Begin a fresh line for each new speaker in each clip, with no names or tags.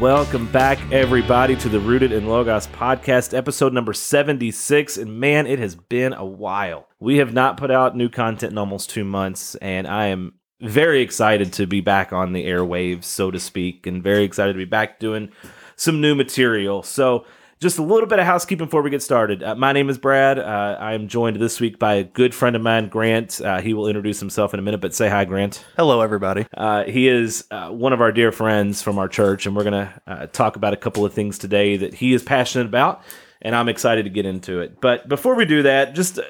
Welcome back, everybody, to the Rooted in Logos podcast, episode number 76. And man, it has been a while. We have not put out new content in almost two months, and I am very excited to be back on the airwaves, so to speak, and very excited to be back doing some new material. So, just a little bit of housekeeping before we get started. Uh, my name is Brad. Uh, I am joined this week by a good friend of mine, Grant. Uh, he will introduce himself in a minute, but say hi, Grant.
Hello, everybody.
Uh, he is uh, one of our dear friends from our church, and we're going to uh, talk about a couple of things today that he is passionate about, and I'm excited to get into it. But before we do that, just uh,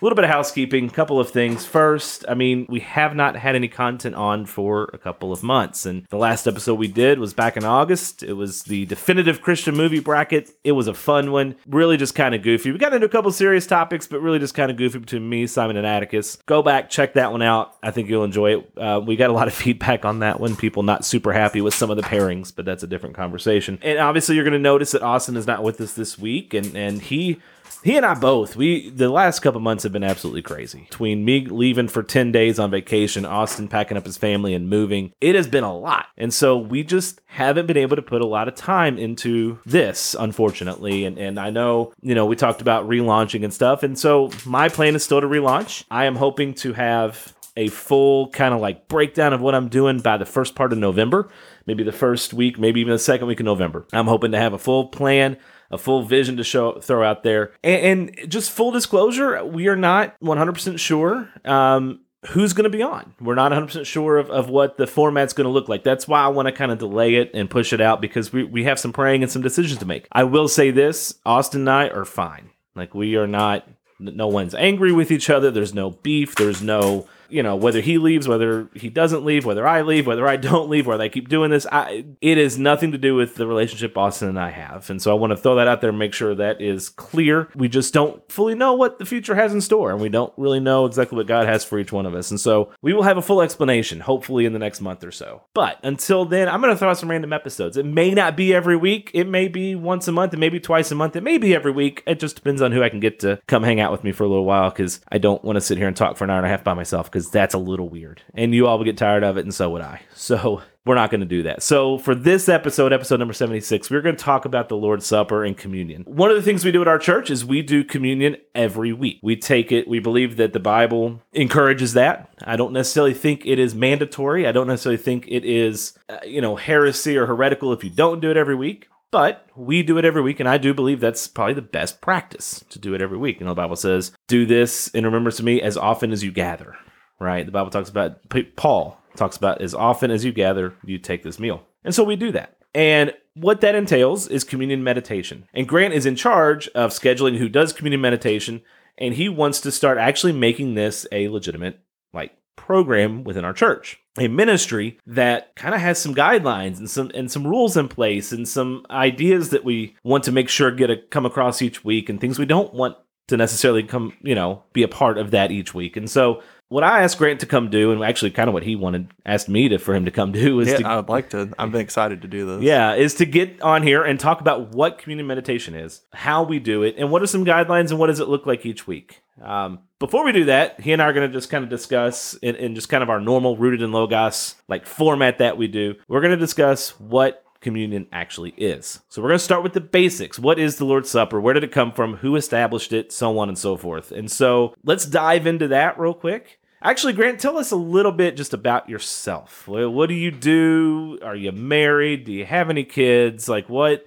a little bit of housekeeping, couple of things. First, I mean, we have not had any content on for a couple of months, and the last episode we did was back in August. It was the definitive Christian movie bracket. It was a fun one, really just kind of goofy. We got into a couple serious topics, but really just kind of goofy between me, Simon, and Atticus. Go back, check that one out. I think you'll enjoy it. Uh, we got a lot of feedback on that one. People not super happy with some of the pairings, but that's a different conversation. And obviously, you're going to notice that Austin is not with us this week, and and he he and I both, we the last couple months have been absolutely crazy. Between me leaving for 10 days on vacation, Austin packing up his family and moving, it has been a lot. And so we just haven't been able to put a lot of time into this, unfortunately. And and I know, you know, we talked about relaunching and stuff. And so my plan is still to relaunch. I am hoping to have a full kind of like breakdown of what I'm doing by the first part of November, maybe the first week, maybe even the second week of November. I'm hoping to have a full plan a full vision to show throw out there. And, and just full disclosure, we are not 100% sure um, who's going to be on. We're not 100% sure of, of what the format's going to look like. That's why I want to kind of delay it and push it out because we, we have some praying and some decisions to make. I will say this Austin and I are fine. Like, we are not, no one's angry with each other. There's no beef. There's no you know whether he leaves whether he doesn't leave whether i leave whether i don't leave whether i keep doing this I, it is nothing to do with the relationship austin and i have. And so i want to throw that out there and make sure that is clear. We just don't fully know what the future has in store and we don't really know exactly what god has for each one of us. And so we will have a full explanation hopefully in the next month or so. But until then i'm going to throw out some random episodes. It may not be every week. It may be once a month. It may be twice a month. It may be every week. It just depends on who i can get to come hang out with me for a little while because i don't want to sit here and talk for an hour and a half by myself because that's a little weird. And you all would get tired of it, and so would I. So we're not going to do that. So for this episode, episode number 76, we're going to talk about the Lord's Supper and communion. One of the things we do at our church is we do communion every week. We take it, we believe that the Bible encourages that. I don't necessarily think it is mandatory. I don't necessarily think it is, uh, you know, heresy or heretical if you don't do it every week. But we do it every week, and I do believe that's probably the best practice to do it every week. You know, the Bible says, do this in remembrance of me as often as you gather right? The Bible talks about, Paul talks about, as often as you gather, you take this meal. And so we do that. And what that entails is communion meditation. And Grant is in charge of scheduling who does communion meditation. And he wants to start actually making this a legitimate, like, program within our church a ministry that kind of has some guidelines and some and some rules in place and some ideas that we want to make sure get a, come across each week and things we don't want to necessarily come you know be a part of that each week and so what I asked Grant to come do, and actually kind of what he wanted, asked me to for him to come do, is
yeah,
to,
I would like to. I'm excited to do this.
Yeah, is to get on here and talk about what communion meditation is, how we do it, and what are some guidelines, and what does it look like each week. Um, before we do that, he and I are going to just kind of discuss in, in just kind of our normal rooted in logos like format that we do. We're going to discuss what communion actually is. So we're going to start with the basics. What is the Lord's Supper? Where did it come from? Who established it? So on and so forth. And so let's dive into that real quick. Actually, Grant, tell us a little bit just about yourself. What do you do? Are you married? Do you have any kids? Like what?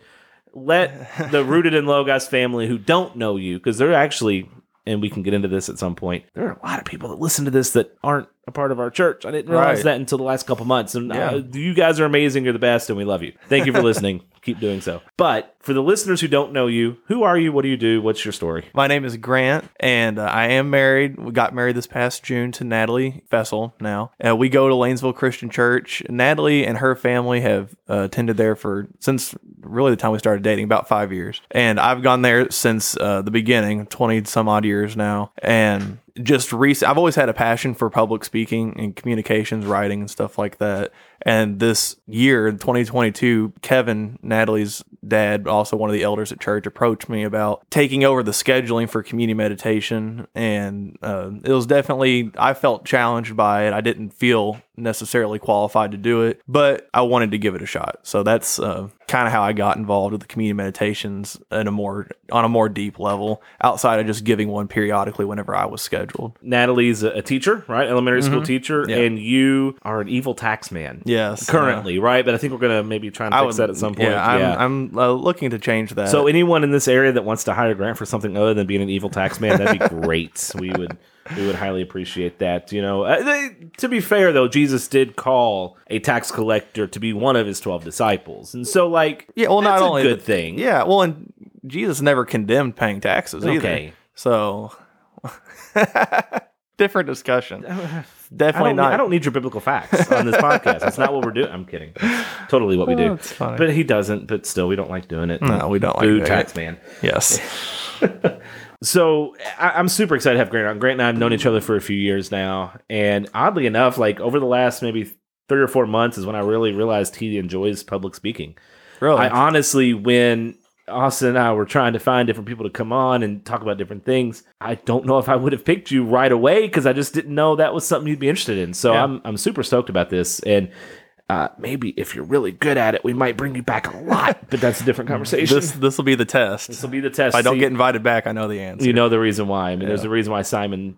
Let the rooted in Logos family who don't know you, because they're actually, and we can get into this at some point. There are a lot of people that listen to this that aren't a part of our church. I didn't realize
Right.
that until the last couple months. And
Yeah.
uh, you guys are amazing. You're the best, and we love you. Thank you for listening. Keep doing so. But for the listeners who don't know you, who are you? What do you do? What's your story?
My name is Grant, and uh, I am married. We got married this past June to Natalie Fessel. Now uh, we go to Lanesville Christian Church. Natalie and her family have uh, attended there for since really the time we started dating, about five years. And I've gone there since uh, the beginning, twenty some odd years now. And just recent, I've always had a passion for public speaking and communications, writing, and stuff like that. And this year, in 2022, Kevin, Natalie's dad, also one of the elders at church, approached me about taking over the scheduling for communion meditation. And uh, it was definitely, I felt challenged by it. I didn't feel necessarily qualified to do it, but I wanted to give it a shot. So that's uh, kind of how I got involved with the communion meditations in a more on a more deep level, outside of just giving one periodically whenever I was scheduled.
Natalie's a, a teacher, right? Elementary school teacher,
Mm-hmm. Yeah.
and you are an evil tax man.
Yes,
Currently, right? But I think we're gonna maybe try and fix
would-
that at some point.
Yeah, I'm, I'm uh, looking to change that.
So anyone in this area that wants to hire Grant for something other than being an evil tax man, that'd be great. we would we would highly appreciate that. You know, uh, they, to be fair though, Jesus did call a tax collector to be one of his twelve disciples, and so like
yeah, well, not
a
only
good
that-
thing.
Yeah, well, and Jesus never condemned paying taxes either.
Okay.
So different discussion. Definitely
don't,
not.
I don't need your biblical facts on this podcast. That's not what we're doing. I'm kidding. That's totally what we do.
Oh.
But he doesn't. But still, we don't like doing it.
No, we don't like doing
tax
it.
man.
Yes.
So I, I'm super excited to have Grant on. Grant and I have known each other for a few years now, and oddly enough, like over the last maybe three or four months is when I really realized he enjoys public speaking.
Really.
I honestly, when Austin and I were trying to find different people to come on and talk about different things, I don't know if I would have picked you right away because I just didn't know that was something you'd be interested in. So
Yeah.
I'm I'm super stoked about this, and uh, maybe if you're really good at it, we might bring you back a lot. But that's a different conversation.
this this will be the test.
this will be the test.
if I don't
See-
get invited back, I know the answer.
you know the reason why. I mean, there's a reason why Simon.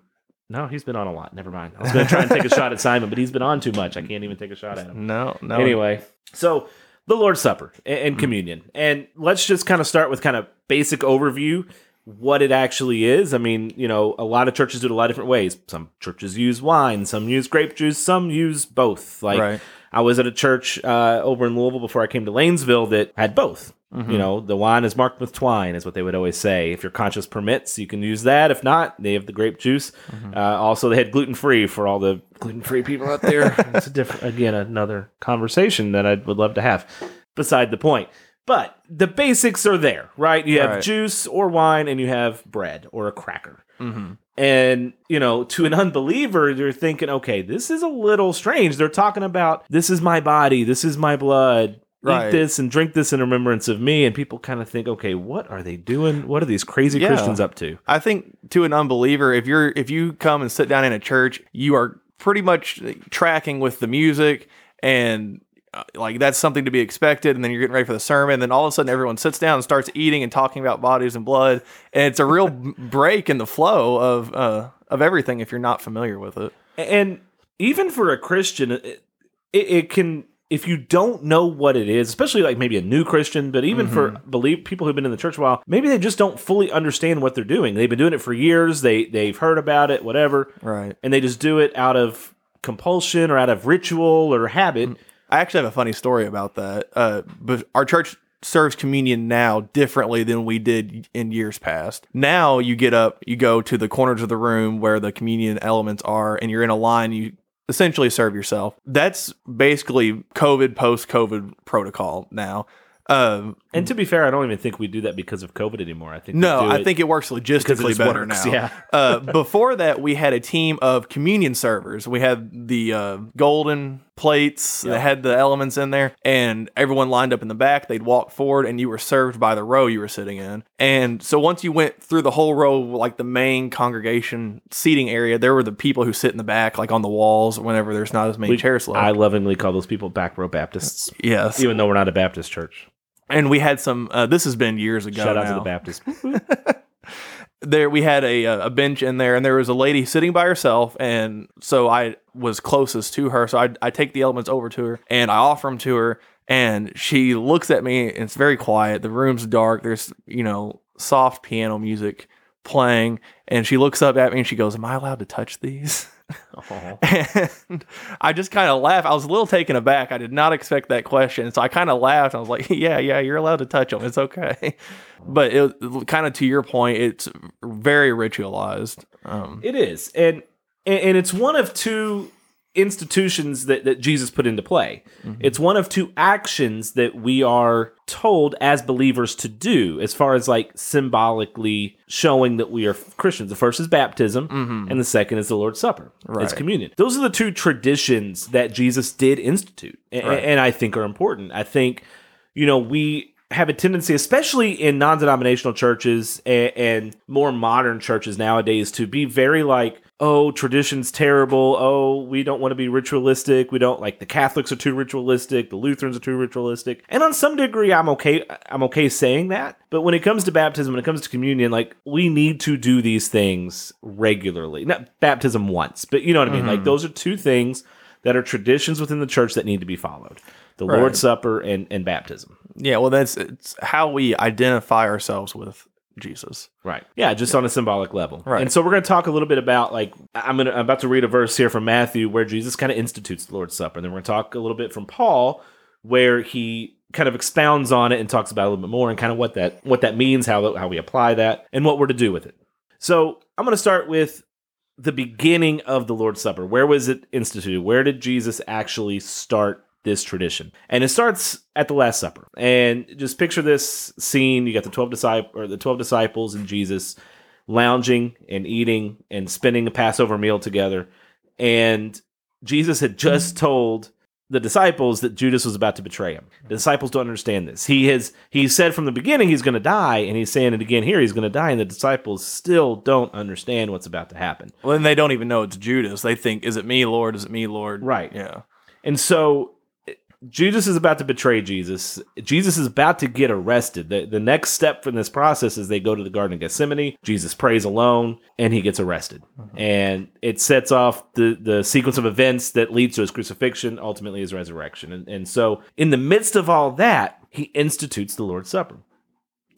No, he's been on a lot. Never mind. I was going to try and take a shot at Simon, but he's been on too much. I can't even take a shot at him.
no, no.
Anyway, so the Lord's Supper and, and communion, and let's just kind of start with kind of basic overview what it actually is. I mean, you know, a lot of churches do it a lot of different ways. Some churches use wine, some use grape juice, some use both. Like
Right.
I was at a church uh, over in Louisville before I came to Lanesville that had both. You know, the wine is marked with twine, is what they would always say. If your conscience permits, you can use that. If not, they have the grape juice. Uh, also, they had gluten free for all the gluten free people out there. it's a different, again, another conversation that I would love to have. Beside the point. But the basics are there, right? You have
Right.
juice or wine, and you have bread or a cracker.
Mhm.
And, you know, to an unbeliever, you're thinking, okay, this is a little strange. They're talking about this is my body, this is my blood.
Right.
Eat this and drink this in remembrance of me. And people kind of think, okay, what are they doing? What are these crazy
Yeah.
Christians up to?
I think to an unbeliever, if you're if you come and sit down in a church, you are pretty much tracking with the music and Uh, like that's something to be expected and then you're getting ready for the sermon and then all of a sudden everyone sits down and starts eating and talking about bodies and blood and it's a real break in the flow of uh of everything if you're not familiar with it
And even for a Christian, it, it, it can, if you don't know what it is, especially like maybe a new Christian, but even for mm-hmm. believe people who've been in the church a while, maybe they just don't fully understand what they're doing. They've been doing it for years. They they've heard about it, whatever.
right
and they just do it out of compulsion or out of ritual or habit. Mm.
I actually have a funny story about that. Uh, but our church serves communion now differently than we did in years past. Now you get up, you go to the corners of the room where the communion elements are, and you're in a line. You essentially serve yourself. That's basically COVID post COVID protocol now. Um,
And to be fair, I don't even think we do that because of COVID anymore. I think we
no, I
it
think it works logistically
just
better
works,
now.
yeah.
uh, before that, we had a team of communion servers. We had the uh, golden plates that had the elements in there, and everyone lined up in the back. They'd walk forward, and you were served by the row you were sitting in. And so once you went through the whole row, like the main congregation seating area, there were the people who sit in the back, like on the walls, whenever there's not as many chairs left.
I lovingly call those people back row Baptists,
yes,
even though we're not a Baptist church.
And we had some. Uh, this has been years ago.
Shout out to the Baptists.
there we had a a bench in there and there was a lady sitting by herself and so i was closest to her so i, I take the elements over to her and i offer them to her and she looks at me and it's very quiet the room's dark there's you know soft piano music playing and she looks up at me and she goes am i allowed to touch these. and I just kind of laughed. I was a little taken aback. I did not expect that question. So I kind of laughed. I was like, yeah, yeah, you're allowed to touch them. It's okay. But it kind of to your point, it's very ritualized. Um,
It is, and and and it's one of two institutions that, that Jesus put into play. Mm-hmm. It's one of two actions that we are told as believers to do, as far as like symbolically showing that we are Christians. The first is baptism, mm-hmm. and the second is the Lord's Supper. It's communion. Those are the two traditions that Jesus did institute, a-
Right.
and I think are important. I think, you know, we have a tendency, especially in non denominational churches and, and more modern churches nowadays, to be very like, oh, tradition's terrible. Oh, we don't want to be ritualistic. We don't like the Catholics are too ritualistic. The Lutherans are too ritualistic. And on some degree, I'm okay. I'm okay saying that. But when it comes to baptism, when it comes to communion, like we need to do these things regularly. Not baptism once, but you know what I mean? Like mm-hmm. those are two things that are traditions within the church that need to be followed. The
Right.
Lord's Supper and, and baptism.
Yeah, well, that's it's how we identify ourselves with Jesus.
Right. Yeah, just on a symbolic level.
Right.
And so we're going to talk a little bit about like I'm going to I'm about to read a verse here from Matthew where Jesus kind of institutes the Lord's Supper. And then we're going to talk a little bit from Paul where he kind of expounds on it and talks about it a little bit more and kind of what that what that means, how how we apply that and what we're to do with it. So, I'm going to start with the beginning of the Lord's Supper. Where was it instituted? Where did Jesus actually start this tradition? And it starts at the Last Supper. And just picture this scene: you got the twelve disciples, or the twelve disciples, and Jesus lounging and eating and spending a Passover meal together. And Jesus had just told the disciples that Judas was about to betray him. The disciples don't understand this. He has he said from the beginning he's going to die, and he's saying it again here. He's going to die, and the disciples still don't understand what's about to happen.
Well, then they don't even know it's Judas. They think, "Is it me, Lord? Is it me, Lord?"
Right.
Yeah.
And so Judas is about to betray Jesus. Jesus is about to get arrested. The, the next step from this process is they go to the Garden of Gethsemane. Jesus prays alone and he gets arrested. Uh-huh. And it sets off the, the sequence of events that leads to his crucifixion, ultimately his resurrection. And, and so, in the midst of all that, he institutes the Lord's Supper.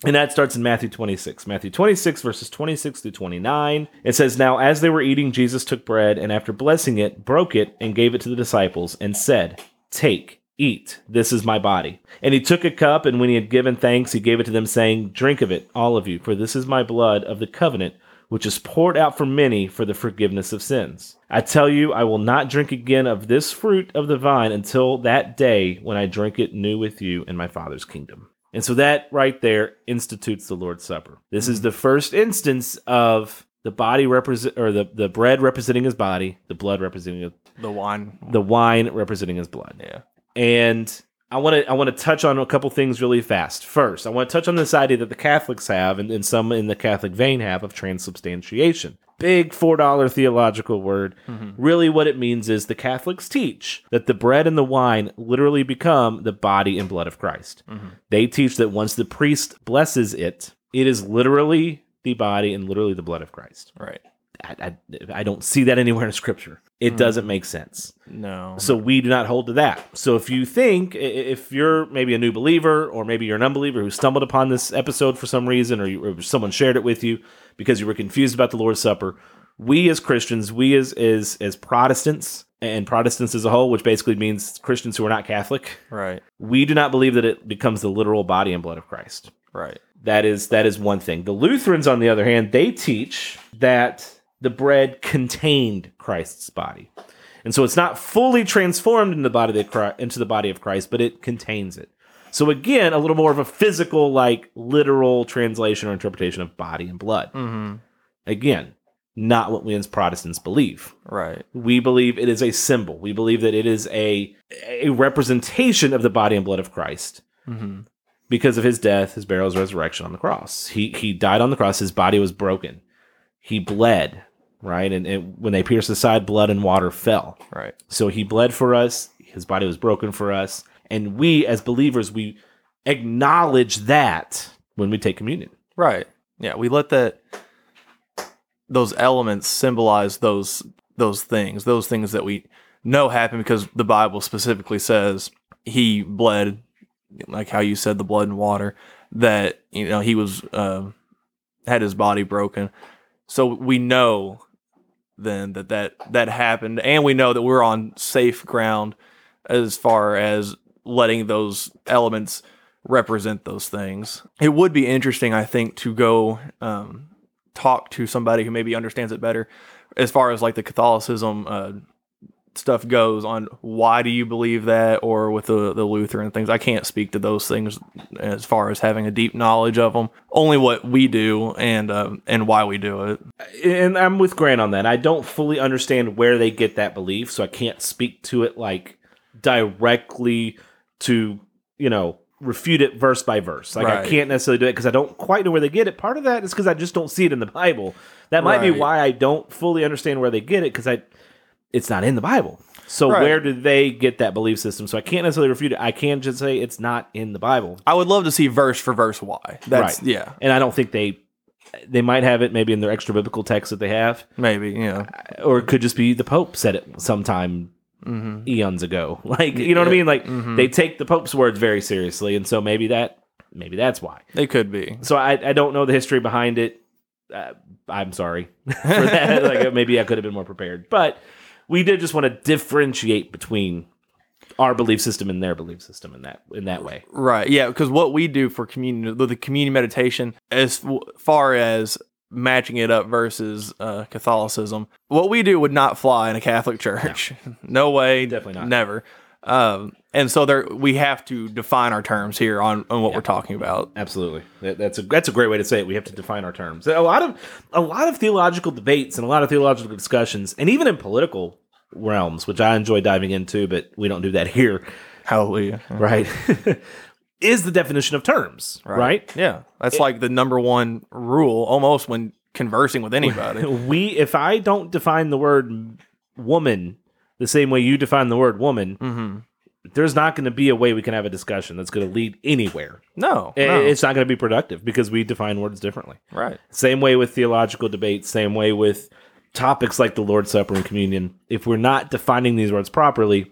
And that starts in Matthew 26. Matthew 26, verses 26 through 29. It says, Now as they were eating, Jesus took bread, and after blessing it, broke it, and gave it to the disciples, and said, Take, eat, this is my body. And he took a cup, and when he had given thanks, he gave it to them, saying, Drink of it, all of you, for this is my blood of the covenant, which is poured out for many for the forgiveness of sins. I tell you, I will not drink again of this fruit of the vine until that day when I drink it new with you in my Father's kingdom. And so that right there institutes the Lord's Supper. This is hmm. the first instance of the body represent or the, the bread representing his body, the blood representing
The wine.
the wine representing his blood.
Yeah.
And I want to I want to touch on a couple things really fast. First, I want to touch on this idea that the Catholics have, and, and some in the Catholic vein have, of transubstantiation. Big four dollar theological word. Mm-hmm. Really, what it means is the Catholics teach that the bread and the wine literally become the body and blood of Christ. Mm-hmm. They teach that once the priest blesses it, it is literally the body and literally the blood of Christ.
Right.
I, I, I don't see that anywhere in Scripture. It hmm. doesn't make sense.
No.
So we do not hold to that. So if you think, if you're maybe a new believer or maybe you're an unbeliever who stumbled upon this episode for some reason or, you, or someone shared it with you because you were confused about the Lord's Supper, we as Christians, we as as as Protestants and Protestants as a whole, which basically means Christians who are not Catholic,
Right.
we do not believe that it becomes the literal body and blood of Christ.
Right.
That is that is one thing. The Lutherans, on the other hand, they teach that the bread contained Christ's body, and so it's not fully transformed into the body of Christ, into the body of Christ, but it contains it. So again, a little more of a physical, like literal translation or interpretation of body and blood.
Mm-hmm.
Again, not what we as Protestants believe.
Right.
We believe it is a symbol. We believe that it is a a representation of the body and blood of Christ
Mm-hmm.
because of his death, his burial, his resurrection on the cross. He he died on the cross. His body was broken. He bled, right? And, and when they pierced his side, blood and water fell.
Right.
So he bled for us. His body was broken for us, and we as believers we acknowledge that when we take communion.
Right. Yeah. We let that those elements symbolize those those things, those things that we know happen because the Bible specifically says he bled, like how you said, the blood and water. That you know he was uh, had his body broken, so we know then that that that happened, and we know that we're on safe ground as far as letting those elements represent those things. It would be interesting, I think, to go um, talk to somebody who maybe understands it better, as far as like the Catholicism uh, stuff goes on why do you believe that or with the, the Lutheran things. I can't speak to those things as far as having a deep knowledge of them. Only what we do and um, and why we do it.
and I'm with Grant on that. I don't fully understand where they get that belief, so I can't speak to it like directly to you know refute it verse by verse. Like I can't necessarily do it because I don't quite know where they get it. Part of that is because I just don't see it in the Bible. That might be why I don't fully understand where they get it because I it's not in the Bible. So
Right.
where do they get that belief system? So I can't necessarily refute it. I can just say it's not in the Bible.
I would love to see verse for verse why. That's
Right.
yeah,
And I don't think they they might have it maybe in their extra biblical text that they have.
maybe yeah.
or it could just be the Pope said it sometime
Mm-hmm.
eons ago. Like you know what I mean? Like they take the Pope's words very seriously, and so maybe that maybe that's why.
They could be.
So I I don't know the history behind it. Uh, I'm sorry for that. like maybe I could have been more prepared, but we did just want to differentiate between our belief system and their belief system in that in that way.
Right. Yeah. Because what we do for communion, the the communion meditation, as far as matching it up versus uh, Catholicism, what we do would not fly in a Catholic church. No, way.
Definitely not.
Never. Um, and so there, we have to define our terms here on, on what we're talking about.
Absolutely, that, that's a that's a great way to say it. We have to define our terms. A lot of a lot of theological debates and a lot of theological discussions, and even in political realms, which I enjoy diving into, but we don't do that here,
Hallelujah.
right? is the definition of terms, right?
Yeah. That's like the number one rule almost when conversing with anybody.
We, if I don't define the word woman the same way you define the word woman,
mm-hmm.
there's not going to be a way we can have a discussion that's going to lead anywhere.
No.
I-
no.
It's not going to be productive because we define words differently.
right.
Same way with theological debates, same way with topics like the Lord's Supper and communion. If we're not defining these words properly,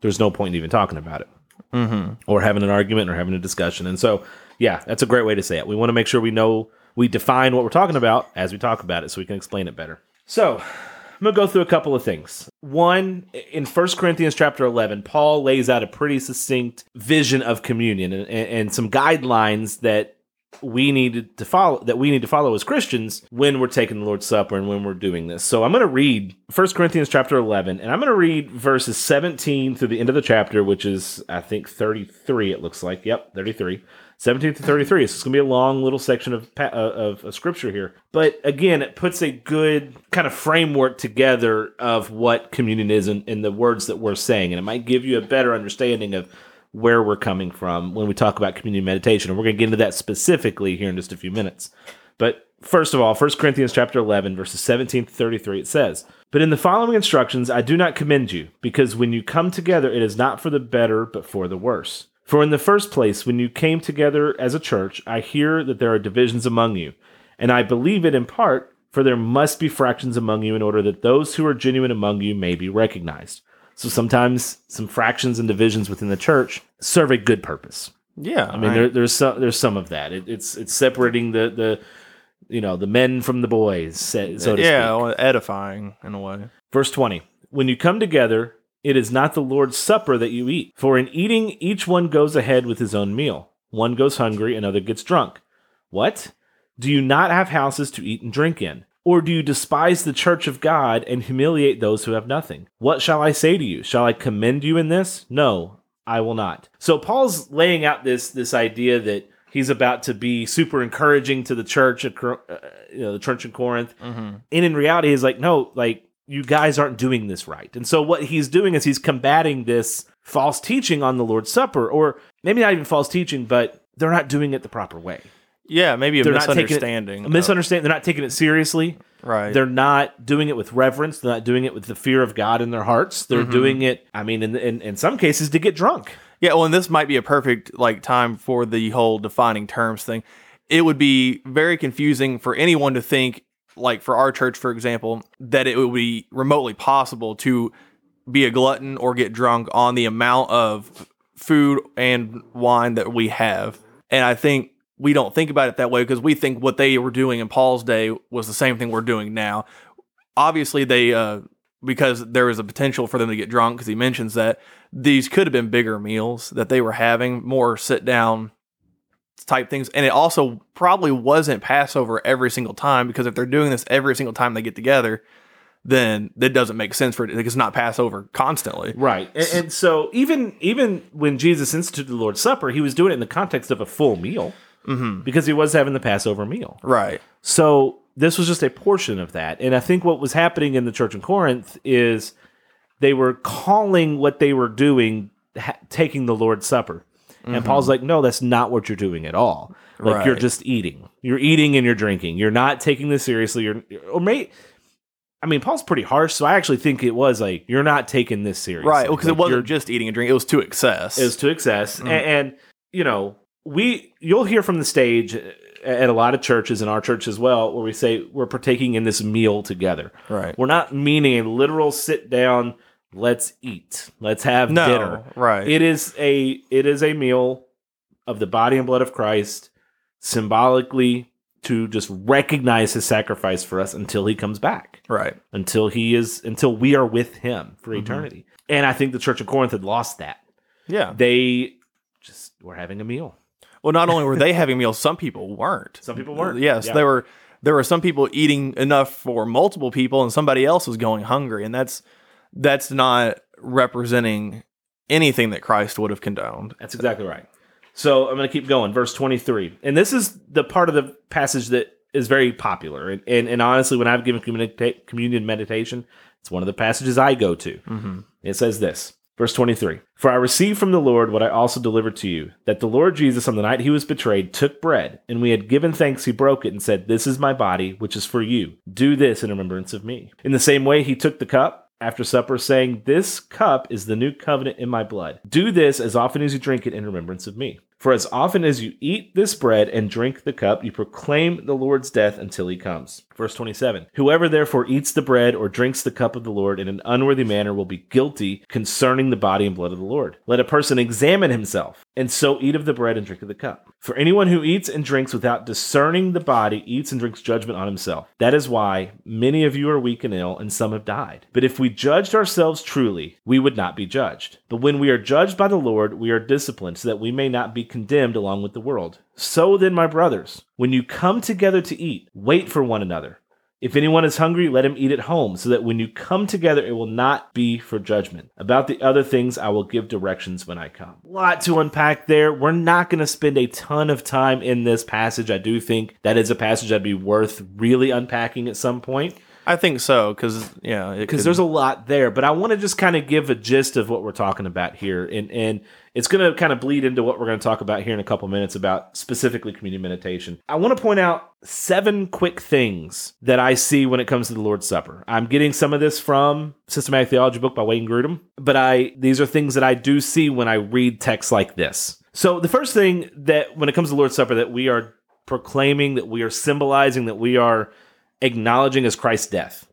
there's no point in even talking about it
Mm-hmm.
or having an argument or having a discussion. And so, yeah, that's a great way to say it. We want to make sure we know we define what we're talking about as we talk about it so we can explain it better. So, I'm going to go through a couple of things. One, in 1 Corinthians chapter 11, Paul lays out a pretty succinct vision of communion and, and, and some guidelines that we need to follow that we need to follow as Christians when we're taking the Lord's Supper and when we're doing this. So I'm going to read 1 Corinthians chapter 11 and I'm going to read verses 17 through the end of the chapter which is I think 33 it looks like. Yep, 33. 17 to 33. So it's going to be a long little section of, uh, of of scripture here. But again, it puts a good kind of framework together of what communion is and, and the words that we're saying and it might give you a better understanding of where we're coming from when we talk about communion meditation. And we're going to get into that specifically here in just a few minutes. But first of all, 1 Corinthians chapter 11, verses 17 to 33, it says, But in the following instructions I do not commend you, because when you come together, it is not for the better, but for the worse. For in the first place, when you came together as a church, I hear that there are divisions among you. And I believe it in part, for there must be fractions among you in order that those who are genuine among you may be recognized. So sometimes some fractions and divisions within the church serve a good purpose.
Yeah.
I mean, there, there's some there's some of that. It, it's it's separating the the you know the men from the boys, so to
yeah,
speak.
edifying in a way.
Verse twenty: When you come together, it is not the Lord's supper that you eat. For in eating, each one goes ahead with his own meal. One goes hungry, another gets drunk. What? Do you not have houses to eat and drink in? Or do you despise the church of God and humiliate those who have nothing? What shall I say to you? Shall I commend you in this? No, I will not. So Paul's laying out this this idea that he's about to be super encouraging to the church, at Cor- uh, you know, the church in Corinth.
Mm-hmm.
And in reality, he's like, no, like you guys aren't doing this right. And so what he's doing is he's combating this false teaching on the Lord's Supper, or maybe not even false teaching, but they're not doing it the proper way.
Yeah, maybe a
They're not taking it-
misunderstanding.
A misunderstanding. They're not taking it seriously.
right.
They're not doing it with reverence. They're not doing it with the fear of God in their hearts. They're
Mm-hmm.
doing it, I mean, in, in in some cases, to get drunk.
Yeah, well, and this might be a perfect like time for the whole defining terms thing. It would be very confusing for anyone to think, like for our church, for example, that it would be remotely possible to be a glutton or get drunk on the amount of food and wine that we have. And I think we don't think about it that way because we think what they were doing in Paul's day was the same thing we're doing now. Obviously, they uh, because there was a potential for them to get drunk because he mentions that these could have been bigger meals that they were having, more sit down type things. And it also probably wasn't Passover every single time because if they're doing this every single time they get together, then it doesn't make sense for it. Like, it's not Passover constantly.
Right. And, and so even even when Jesus instituted the Lord's Supper, he was doing it in the context of a full meal Mm-hmm. because he was having the Passover meal.
Right.
So this was just a portion of that. And I think what was happening in the church in Corinth is they were calling what they were doing ha- taking the Lord's Supper. And mm-hmm. Paul's like, no, that's not what you're doing at all. Like you're just eating. You're eating and you're drinking. You're not taking this seriously. You're or may I mean, Paul's pretty harsh, so I actually think it was like you're not taking this seriously.
Right. Well, because
Like,
it wasn't just eating and drinking; it was to excess.
It was to excess mm. A- and, you know we you'll hear from the stage at a lot of churches in our church as well where we say we're partaking in this meal together
right.
we're not meaning a literal sit down let's eat let's have
No.
dinner
Right.
it is a it is a meal of the body and blood of christ symbolically to just recognize his sacrifice for us until he comes back
right.
until he is until we are with him for
Mhm.
eternity and i think the church of corinth had lost that
Yeah.
they just were having a meal.
Well, not only were they having meals, some people weren't.
Some people weren't.
Yes,
Yeah.
there were there were some people eating enough for multiple people, and somebody else was going hungry, and that's that's not representing anything that Christ would have condoned.
That's exactly right. So I'm going to keep going. Verse 23. And this is the part of the passage that is very popular. And, and, and honestly, when I've given communica- communion meditation, it's one of the passages I go to.
Mm-hmm.
It says this, verse 23 For I received from the Lord what I also delivered to you, that the Lord Jesus, on the night he was betrayed, took bread, and we had given thanks, he broke it and said, This is my body, which is for you. Do this in remembrance of me. In the same way, he took the cup after supper, saying, This cup is the new covenant in my blood. Do this as often as you drink it in remembrance of me. For as often as you eat this bread and drink the cup, you proclaim the Lord's death until he comes. Verse 27 Whoever therefore eats the bread or drinks the cup of the Lord in an unworthy manner will be guilty concerning the body and blood of the Lord. Let a person examine himself, and so eat of the bread and drink of the cup. For anyone who eats and drinks without discerning the body eats and drinks judgment on himself. That is why many of you are weak and ill, and some have died. But if we judged ourselves truly, we would not be judged. But when we are judged by the Lord, we are disciplined, so that we may not be condemned along with the world. So then, my brothers, when you come together to eat, wait for one another. If anyone is hungry, let him eat at home, so that when you come together, it will not be for judgment. About the other things, I will give directions when I come. Lot to unpack there. We're not going to spend a ton of time in this passage. I do think that is a passage that'd be worth really unpacking at some point
I think so because yeah,
because there's a lot there. But I want to just kind of give a gist of what we're talking about here, and and it's going to kind of bleed into what we're going to talk about here in a couple minutes about specifically communion meditation. I want to point out seven quick things that I see when it comes to the Lord's Supper. I'm getting some of this from Systematic Theology book by Wayne Grudem, but I these are things that I do see when I read texts like this. So the first thing that when it comes to the Lord's Supper that we are proclaiming, that we are symbolizing, that we are acknowledging as Christ's death.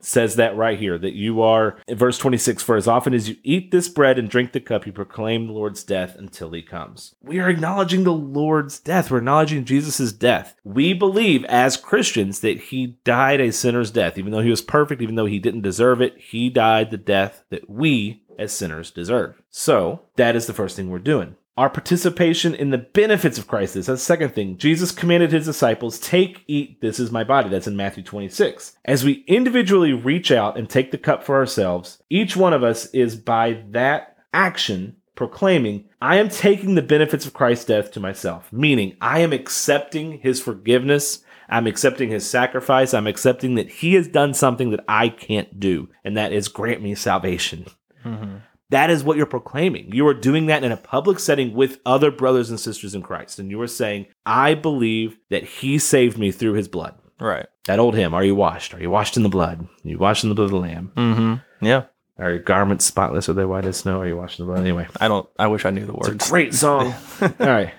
Says that right here that you are verse 26 for as often as you eat this bread and drink the cup you proclaim the lord's death until he comes. We are acknowledging the lord's death. We're acknowledging jesus' death. We believe as christians that he died a sinner's death. Even though he was perfect even though he didn't deserve it he died the death that we as sinners deserve. So that is the first thing we're doing our participation in the benefits of Christ is. That's the second thing. Jesus commanded his disciples, Take, eat, this is my body. That's in Matthew 26. As we individually reach out and take the cup for ourselves, each one of us is by that action proclaiming, I am taking the benefits of Christ's death to myself, meaning I am accepting his forgiveness. I'm accepting his sacrifice. I'm accepting that he has done something that I can't do, and that is grant me salvation.
Mhm.
That is what you're proclaiming. You are doing that in a public setting with other brothers and sisters in Christ. And you are saying, I believe that he saved me through his blood.
right.
That old hymn, Are you washed? Are you washed in the blood? Are you washed in the blood of the Lamb?
Mm-hmm. Yeah.
Are your garments spotless? Are they white as snow? Are you washed in the blood? Anyway,
I don't. I wish I knew the words.
great song. All right.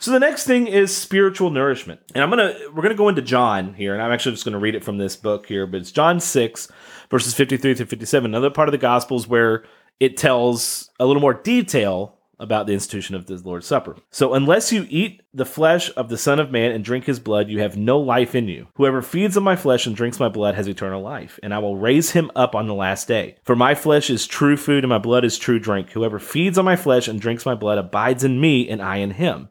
So the next thing is spiritual nourishment. And I'm going to we're going to go into John here and I'm actually just going to read it from this book here, but it's John 6 verses 53 through 57. Another part of the gospels where it tells a little more detail about the institution of the Lord's Supper. So unless you eat the flesh of the Son of Man and drink his blood, you have no life in you. Whoever feeds on my flesh and drinks my blood has eternal life, and I will raise him up on the last day. For my flesh is true food and my blood is true drink. Whoever feeds on my flesh and drinks my blood abides in me and I in him.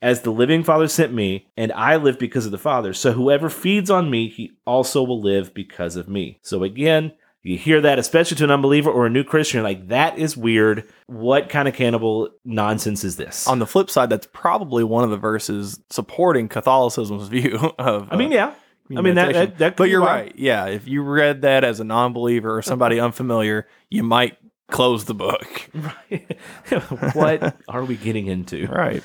As the living Father sent me, and I live because of the Father. So whoever feeds on me, he also will live because of me. So again, you hear that, especially to an unbeliever or a new Christian, you're like, that is weird. What kind of cannibal nonsense is this?
On the flip side, that's probably one of the verses supporting Catholicism's view of.
I mean, yeah. I mean, that, that, that could
but
be
you're
why.
right. Yeah, if you read that as a non-believer or somebody unfamiliar, you might close the book. Right.
what are we getting into?
Right.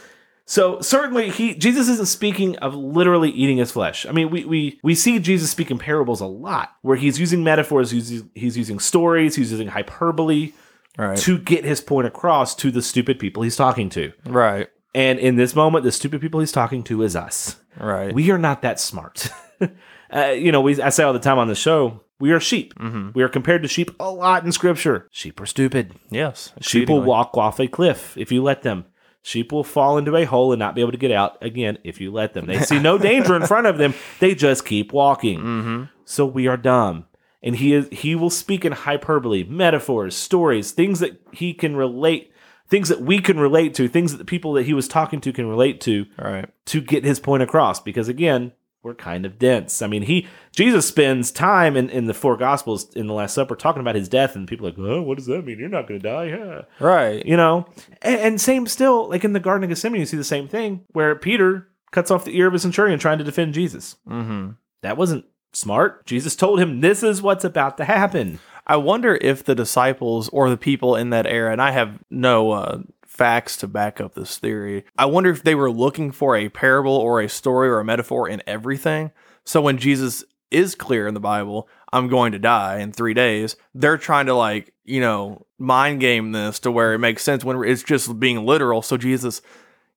So certainly he Jesus isn't speaking of literally eating his flesh. I mean, we we we see Jesus speak in parables a lot where he's using metaphors, he's, he's using stories, he's using hyperbole
Right.
to get his point across to the stupid people he's talking to.
Right.
And in this moment, the stupid people he's talking to is us.
Right.
We are not that smart. uh, you know, we I say all the time on the show, we are sheep.
Mm-hmm.
We are compared to sheep a lot in scripture. Sheep are stupid.
yes.
Sheep will walk off a cliff if you let them. Sheep will fall into a hole and not be able to get out again if you let them. They see no danger in front of them. They just keep walking.
Mm-hmm.
So we are dumb. And he is he will speak in hyperbole, metaphors, stories, things that he can relate, things that we can relate to, things that the people that he was talking to can relate to
Right.
to get his point across because again we're kind of dense. I mean he jesus spends time in, in the four gospels in the last supper talking about his death and people are like oh what does that mean? You're not going to die yeah
Right.
you know? And, and same still like in the garden of gethsemane you see the same thing where peter cuts off the ear of a centurion trying to defend jesus.
Mm-hmm.
that wasn't smart. Jesus told him this is what's about to happen.
I wonder if the disciples or the people in that era, and I have no uh, facts to back up this theory, I wonder if they were looking for a parable or a story or a metaphor in everything. So when Jesus is clear in the Bible, I'm going to die in three days, they're trying to, like, you know, mind game this to where it makes sense when it's just being literal. So Jesus